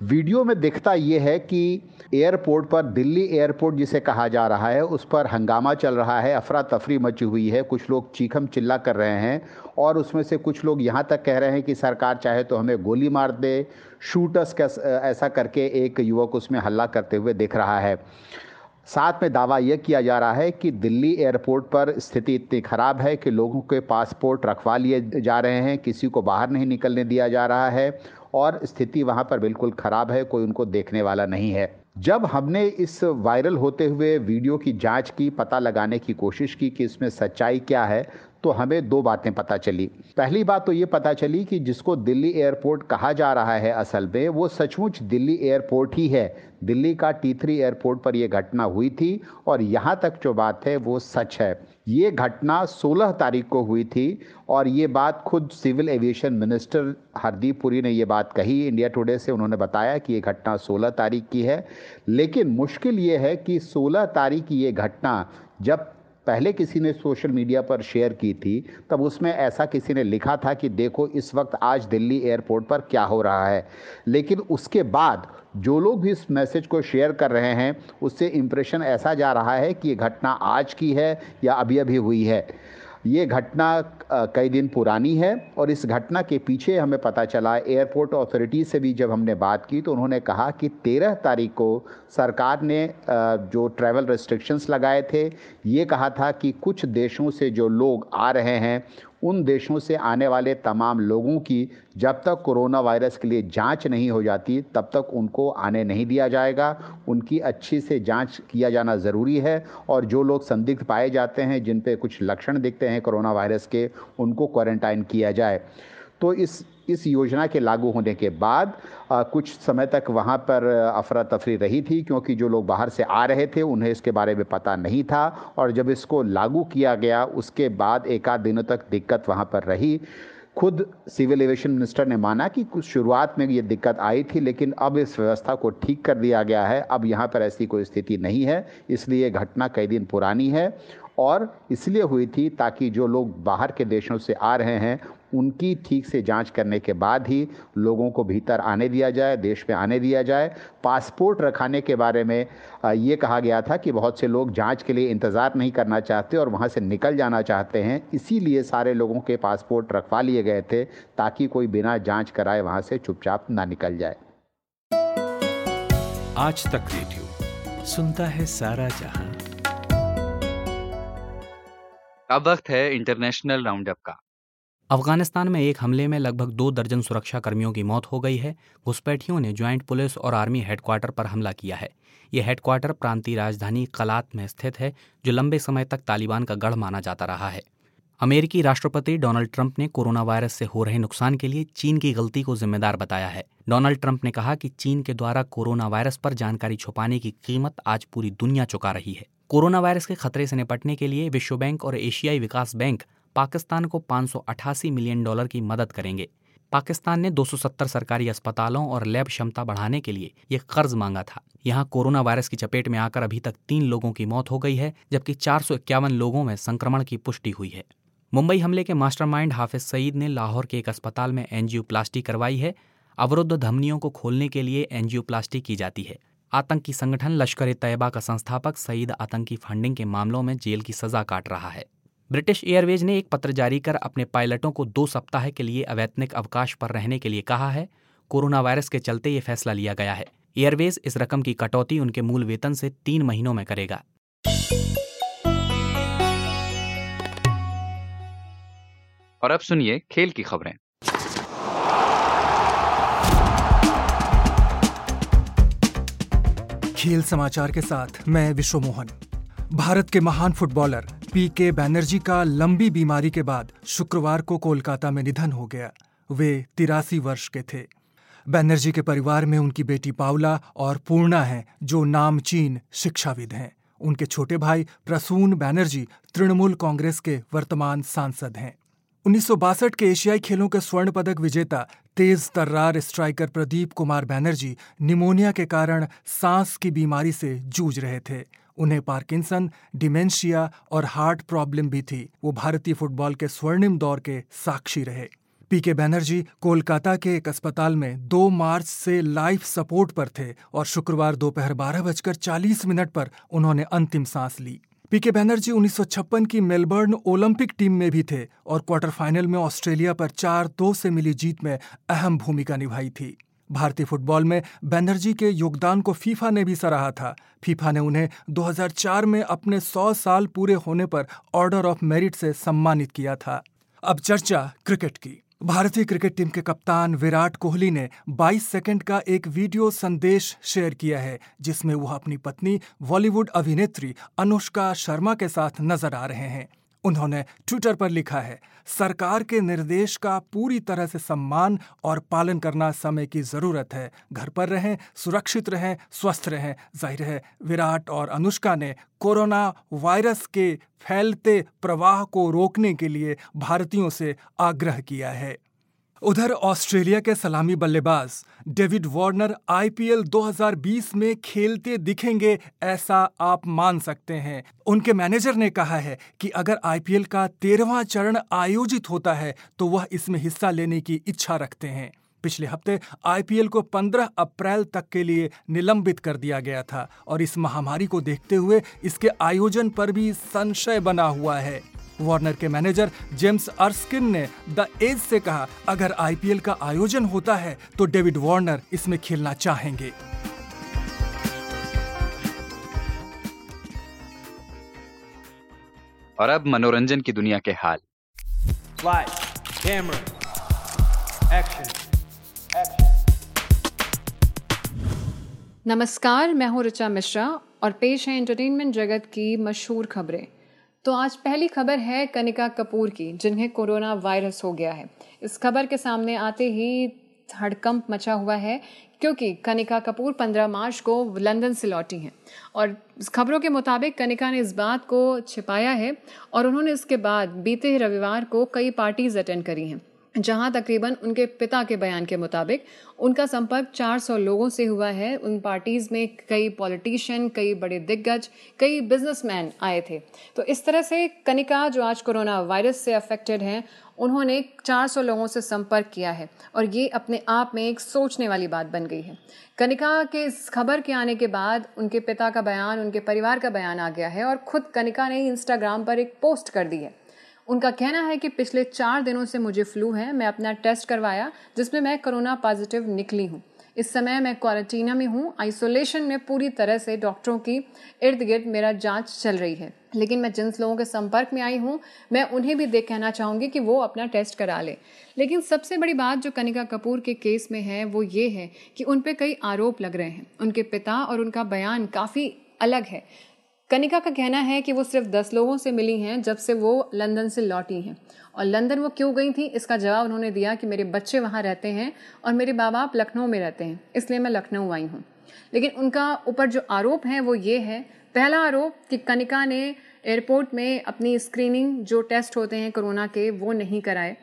वीडियो में दिखता ये है कि एयरपोर्ट पर, दिल्ली एयरपोर्ट जिसे कहा जा रहा है, उस पर हंगामा चल रहा है अफरा तफरी मची हुई है, कुछ लोग चीखम चिल्ला कर रहे हैं और उसमें से कुछ लोग यहाँ तक कह रहे हैं कि सरकार चाहे तो हमें गोली मार दे, शूटर्स ऐसा करके एक युवक उसमें हल्ला करते हुए दिख रहा है। साथ में दावा यह किया जा रहा है कि दिल्ली एयरपोर्ट पर स्थिति इतनी ख़राब है कि लोगों के पासपोर्ट रखवा लिए जा रहे हैं, किसी को बाहर नहीं निकलने दिया जा रहा है। और स्थिति वहाँ पर बिल्कुल ख़राब है, कोई उनको देखने वाला नहीं है। जब हमने इस वायरल होते हुए वीडियो की जाँच की, पता लगाने की कोशिश की कि इसमें सच्चाई क्या है तो हमें दो बातें पता चली। पहली बात तो ये पता चली कि जिसको दिल्ली एयरपोर्ट कहा जा रहा है असल में, वो सचमुच दिल्ली एयरपोर्ट ही है। दिल्ली का टी थ्री एयरपोर्ट पर यह घटना हुई थी और यहाँ तक जो बात है वो सच है। ये घटना 16 तारीख को हुई थी और ये बात खुद civil aviation minister Hardeep Puri ने ये बात कही। इंडिया टुडे से उन्होंने बताया कि ये घटना 16 तारीख की है। लेकिन मुश्किल ये है कि 16 तारीख की ये घटना जब पहले किसी ने सोशल मीडिया पर शेयर की थी, तब उसमें ऐसा किसी ने लिखा था कि देखो इस वक्त आज दिल्ली एयरपोर्ट पर क्या हो रहा है। लेकिन उसके बाद जो लोग भी इस मैसेज को शेयर कर रहे हैं, उससे इम्प्रेशन ऐसा जा रहा है कि ये घटना आज की है या अभी अभी हुई है। ये घटना कई दिन पुरानी है और इस घटना के पीछे हमें पता चला एयरपोर्ट अथॉरिटी से भी जब हमने बात की तो उन्होंने कहा कि तेरह तारीख को सरकार ने जो ट्रैवल रेस्ट्रिक्शंस लगाए थे, ये कहा था कि कुछ देशों से जो लोग आ रहे हैं उन देशों से आने वाले तमाम लोगों की जब तक कोरोना वायरस के लिए जाँच नहीं हो जाती, तब तक उनको आने नहीं दिया जाएगा। उनकी अच्छी से जाँच किया जाना ज़रूरी है और जो लोग संदिग्ध पाए जाते हैं, जिन पे कुछ लक्षण दिखते हैं कोरोना वायरस के, उनको क्वारंटाइन किया जाए। तो इस इस योजना के लागू होने के बाद आ, कुछ समय तक वहाँ पर अफरा तफरी रही थी क्योंकि जो लोग बाहर से आ रहे थे उन्हें इसके बारे में पता नहीं था। और जब इसको लागू किया गया उसके बाद एक आध दिनों तक दिक्कत वहाँ पर रही। खुद सिविल एविएशन मिनिस्टर ने माना कि कुछ शुरुआत में ये दिक्कत आई थी लेकिन अब इस व्यवस्था को ठीक कर दिया गया है। अब यहाँ पर ऐसी कोई स्थिति नहीं है इसलिए घटना कई दिन पुरानी है। और इसलिए हुई थी ताकि जो लोग बाहर के देशों से आ रहे हैं, उनकी ठीक से जाँच करने के बाद ही लोगों को भीतर आने दिया जाए, देश में आने दिया जाए। पासपोर्ट रखाने के बारे में ये कहा गया था कि बहुत से लोग जाँच के लिए इंतज़ार नहीं करना चाहते और वहाँ से निकल जाना चाहते हैं। इसीलिए सारे लोगों के पासपोर्ट रखवा लिए गए थे ताकि कोई बिना जाँच कराए वहाँ से चुपचाप ना निकल जाए। आज तक रेडियो, सुनता है सारा जहाँ। अब वक्त है इंटरनेशनल राउंडअप का। अफ़गानिस्तान में एक हमले में लगभग दो दर्जन सुरक्षा कर्मियों की मौत हो गई है। घुसपैठियों ने ज्वाइंट पुलिस और आर्मी हेडक्वार्टर पर हमला किया है। यह हेडक्वार्टर प्रांतीय राजधानी कलात में स्थित है, जो लंबे समय तक तालिबान का गढ़ माना जाता रहा है। अमेरिकी राष्ट्रपति डोनाल्ड ट्रंप ने कोरोना वायरस से हो रहे नुकसान के लिए चीन की गलती को जिम्मेदार बताया है। डोनाल्ड ट्रंप ने कहा कि चीन के द्वारा कोरोना वायरस पर जानकारी छुपाने की कीमत आज पूरी दुनिया चुका रही है। कोरोना वायरस के खतरे से निपटने के लिए विश्व बैंक और एशियाई विकास बैंक पाकिस्तान को पाँच सौ अठासी मिलियन डॉलर की मदद करेंगे। पाकिस्तान ने 270 सरकारी अस्पतालों और लैब क्षमता बढ़ाने के लिए ये कर्ज मांगा था। यहाँ कोरोना वायरस की चपेट में आकर अभी तक तीन लोगों की मौत हो गई है, जबकि चार सौ इक्यावन लोगों में संक्रमण की पुष्टि हुई है। मुंबई हमले के मास्टरमाइंड हाफिज सईद ने लाहौर के एक अस्पताल में एनजियोप्लास्टी करवाई है। अवरुद्ध धमनियों को खोलने के लिए एनजियोप्लास्टी की जाती है। आतंकी संगठन लश्कर ए तैयबा का संस्थापक सईद आतंकी फंडिंग के मामलों में जेल की सजा काट रहा है। ब्रिटिश एयरवेज ने एक पत्र जारी कर अपने पायलटों को दो सप्ताह के लिए अवैतनिक अवकाश पर रहने के लिए कहा है। कोरोना वायरस के चलते ये फैसला लिया गया है। एयरवेज इस रकम की कटौती उनके मूल वेतन से तीन महीनों में करेगा। और अब सुनिए खेल की खबरें। खेल समाचार के साथ मैं विश्व मोहन भारत के महान फुटबॉलर पी के बैनर्जी का लंबी बीमारी के बाद शुक्रवार को कोलकाता में निधन हो गया। वे तिरासी वर्ष के थे। बैनर्जी के परिवार में उनकी बेटी पावला और पूर्णा हैं, जो नामचीन शिक्षाविद हैं। उनके छोटे भाई प्रसून बैनर्जी तृणमूल कांग्रेस के वर्तमान सांसद हैं। उन्नीस सौ बासठ के एशियाई खेलों के स्वर्ण पदक विजेता तेज तर्रार स्ट्राइकर प्रदीप कुमार बैनर्जी निमोनिया के कारण सांस की बीमारी से जूझ रहे थे। उन्हें पार्किंसन, डिमेंशिया और हार्ट प्रॉब्लम भी थी। वो भारतीय फुटबॉल के स्वर्णिम दौर के साक्षी रहे। पीके बैनर्जी कोलकाता के एक अस्पताल में 2 मार्च से लाइफ सपोर्ट पर थे और शुक्रवार दोपहर बारह बजकर चालीस मिनट पर उन्होंने अंतिम सांस ली। पीके बैनर्जी उन्नीस सौ छप्पन की मेलबर्न ओलंपिक टीम में भी थे और क्वार्टर फाइनल में ऑस्ट्रेलिया पर चार दो से मिली जीत में अहम भूमिका निभाई थी। भारतीय फुटबॉल में बैनर्जी के योगदान को फीफा ने भी सराहा था। फीफा ने उन्हें 2004 में अपने 100 साल पूरे होने पर ऑर्डर ऑफ़ मेरिट से सम्मानित किया था। अब चर्चा क्रिकेट की। भारतीय क्रिकेट टीम के कप्तान विराट कोहली ने 22 सेकंड का एक वीडियो संदेश शेयर किया है, जिसमें वह अपनी पत्नी, बॉलीवुड अभिनेत्री अनुष्का शर्मा के साथ नज़र आ रहे हैं। उन्होंने ट्विटर पर लिखा है, सरकार के निर्देश का पूरी तरह से सम्मान और पालन करना समय की ज़रूरत है। घर पर रहें, सुरक्षित रहें, स्वस्थ रहें। ज़ाहिर है, विराट और अनुष्का ने कोरोना वायरस के फैलते प्रवाह को रोकने के लिए भारतीयों से आग्रह किया है। उधर ऑस्ट्रेलिया के सलामी बल्लेबाज डेविड वार्नर आईपीएल 2020 में खेलते दिखेंगे ऐसा आप मान सकते हैं। उनके मैनेजर ने कहा है कि अगर आईपीएल का तेरहवां चरण आयोजित होता है तो वह इसमें हिस्सा लेने की इच्छा रखते हैं। पिछले हफ़्ते आईपीएल को 15 अप्रैल तक के लिए निलंबित कर दिया गया था और इस महामारी को देखते हुए इसके आयोजन पर भी संशय बना हुआ है। वार्नर के मैनेजर जेम्स अर्स्किन ने द एज से कहा अगर आईपीएल का आयोजन होता है तो डेविड वार्नर इसमें खेलना चाहेंगे. और अब मनोरंजन की दुनिया के हाल। कैमरा एक्शन नमस्कार मैं हूँ ऋचा मिश्रा और पेश है एंटरटेनमेंट जगत की मशहूर खबरें। तो आज पहली खबर है कनिका कपूर की, जिन्हें कोरोना वायरस हो गया है। इस खबर के सामने आते ही हड़कंप मचा हुआ है, क्योंकि कनिका कपूर 15 मार्च को लंदन से लौटी हैं। और खबरों के मुताबिक कनिका ने इस बात को छिपाया है, और उन्होंने इसके बाद बीते रविवार को कई पार्टीज़ अटेंड करी हैं। जहाँ तकरीबन उनके पिता के बयान के मुताबिक उनका संपर्क 400 लोगों से हुआ है। उन पार्टीज़ में कई पॉलिटिशियन, कई बड़े दिग्गज, कई बिजनेसमैन आए थे। तो इस तरह से कनिका, जो आज कोरोना वायरस से अफेक्टेड हैं, उन्होंने 400 लोगों से संपर्क किया है और ये अपने आप में एक सोचने वाली बात बन गई है। कनिका के इस खबर के आने के बाद उनके पिता का बयान, उनके परिवार का बयान आ गया है और खुद कनिका ने इंस्टाग्राम पर एक पोस्ट कर दी है। उनका कहना है कि पिछले चार दिनों से मुझे फ्लू है, मैं अपना टेस्ट करवाया, जिसमें मैं कोरोना पॉजिटिव निकली हूँ। इस समय मैं क्वारंटीना में हूँ, आइसोलेशन में पूरी तरह से डॉक्टरों की इर्द गिर्द मेरा जाँच चल रही है। लेकिन मैं जिन लोगों के संपर्क में आई हूँ, मैं उन्हें भी देख कहना चाहूँगी कि वो अपना टेस्ट करा ले। लेकिन सबसे बड़ी बात जो कनिका कपूर के केस में है, वो ये है कि उन पर कई आरोप लग रहे हैं। उनके पिता और उनका बयान काफ़ी अलग है। कनिका का कहना है कि वो सिर्फ़ दस लोगों से मिली हैं, जब से वो लंदन से लौटी हैं। और लंदन वो क्यों गई थी? इसका जवाब उन्होंने दिया कि मेरे बच्चे वहाँ रहते हैं और मेरे माँ बाप लखनऊ में रहते हैं, इसलिए मैं लखनऊ आई हूँ। लेकिन उनका ऊपर जो आरोप है, वो ये है, पहला आरोप कि कनिका ने एयरपोर्ट में अपनी स्क्रीनिंग जो टेस्ट होते हैं कोरोना के, वो नहीं कराए।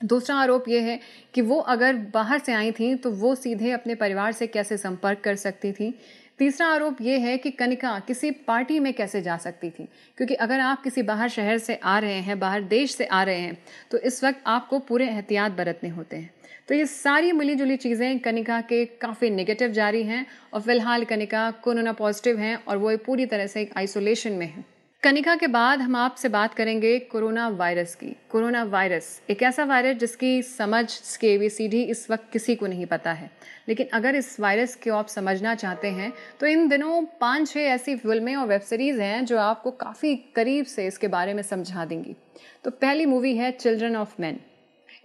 दूसरा आरोप ये है कि वो अगर बाहर से आई थी तो वो सीधे अपने परिवार से कैसे संपर्क कर सकती थी? तीसरा आरोप ये है कि कनिका किसी पार्टी में कैसे जा सकती थी? क्योंकि अगर आप किसी बाहर शहर से आ रहे हैं, बाहर देश से आ रहे हैं तो इस वक्त आपको पूरे एहतियात बरतने होते हैं। तो ये सारी मिली जुली चीज़ें कनिका के काफ़ी नेगेटिव जारी हैं और फ़िलहाल कनिका कोरोना पॉजिटिव हैं और वो पूरी तरह से एक आइसोलेशन में है। कनिका के बाद हम आपसे बात करेंगे कोरोना वायरस की। कोरोना वायरस एक ऐसा वायरस जिसकी समझ इसकी एबीसीडी इस वक्त किसी को नहीं पता है। लेकिन अगर इस वायरस को आप समझना चाहते हैं तो इन दिनों पाँच छः ऐसी फ़िल्में और वेब सीरीज़ हैं जो आपको काफ़ी करीब से इसके बारे में समझा देंगी। तो पहली मूवी है चिल्ड्रन ऑफ़ मैन।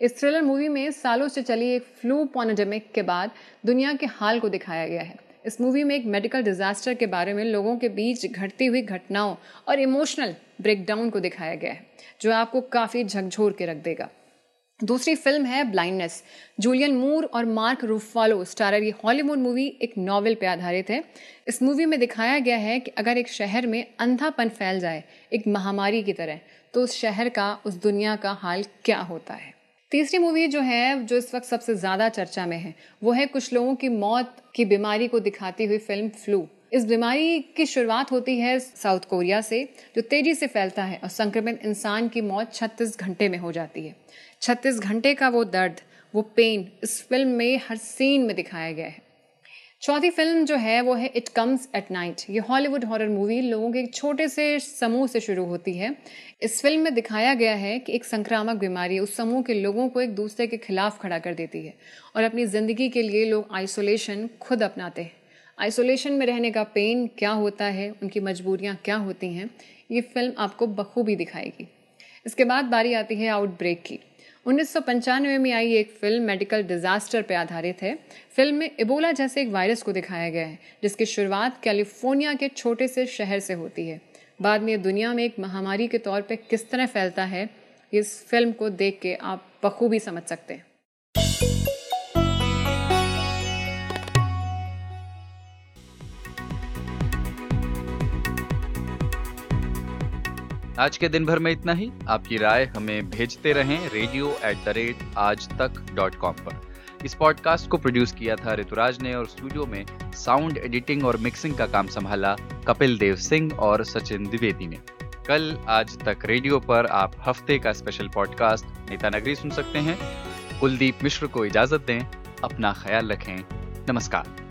इस थ्रिलर मूवी में सालों से चली एक फ्लू पॉनेडेमिक के बाद दुनिया के हाल को दिखाया गया है। इस मूवी में एक मेडिकल डिजास्टर के बारे में लोगों के बीच घटती हुई घटनाओं और इमोशनल ब्रेकडाउन को दिखाया गया है, जो आपको काफ़ी झकझोर के रख देगा। दूसरी फ़िल्म है ब्लाइंडनेस जूलियन मूर और मार्क रूफालो स्टारर ये हॉलीवुड मूवी एक नॉवल पे आधारित है। इस मूवी में दिखाया गया है कि अगर एक शहर में अंधापन फैल जाए, एक महामारी की तरह तो उस शहर का, उस दुनिया का हाल क्या होता है? तीसरी मूवी जो है, जो इस वक्त सबसे ज़्यादा चर्चा में है, वो है कुछ लोगों की मौत की बीमारी को दिखाती हुई फ़िल्म फ्लू। इस बीमारी की शुरुआत होती है साउथ कोरिया से, जो तेज़ी से फैलता है और संक्रमित इंसान की मौत 36 घंटे में हो जाती है। 36 घंटे का वो दर्द, वो पेन इस फ़िल्म में हर सीन में दिखाया गया है। चौथी फ़िल्म जो है, वो है इट कम्स एट नाइट ये हॉलीवुड हॉरर मूवी लोगों के एक छोटे से समूह से शुरू होती है। इस फ़िल्म में दिखाया गया है कि एक संक्रामक बीमारी उस समूह के लोगों को एक दूसरे के खिलाफ खड़ा कर देती है और अपनी ज़िंदगी के लिए लोग आइसोलेशन खुद अपनाते हैं। आइसोलेशन में रहने का पेन क्या होता है, उनकी मजबूरियाँ क्या होती हैं, ये फ़िल्म आपको बखूबी दिखाएगी। इसके बाद बारी आती है आउटब्रेक की। उन्नीस में आई एक फ़िल्म मेडिकल डिजास्टर पर आधारित है। फ़िल्म में इबोला जैसे एक वायरस को दिखाया गया है, जिसकी शुरुआत कैलिफ़ोर्निया के छोटे से शहर से होती है। बाद में दुनिया में एक महामारी के तौर पर किस तरह फैलता है, इस फ़िल्म को देख के आप बखूबी समझ सकते हैं। आज के दिन भर में इतना ही। आपकी राय हमें भेजते रहें रेडियो एट द रेट आज तक डॉट कॉम पर। इस पॉडकास्ट को प्रोड्यूस किया था ऋतुराज ने और स्टूडियो में साउंड एडिटिंग और मिक्सिंग का काम संभाला कपिल देव सिंह और सचिन द्विवेदी ने। कल आज तक रेडियो पर आप हफ़्ते का स्पेशल पॉडकास्ट नेता नगरी सुन सकते हैं। कुलदीप मिश्र को इजाज़त दें। अपना ख्याल रखें। नमस्कार।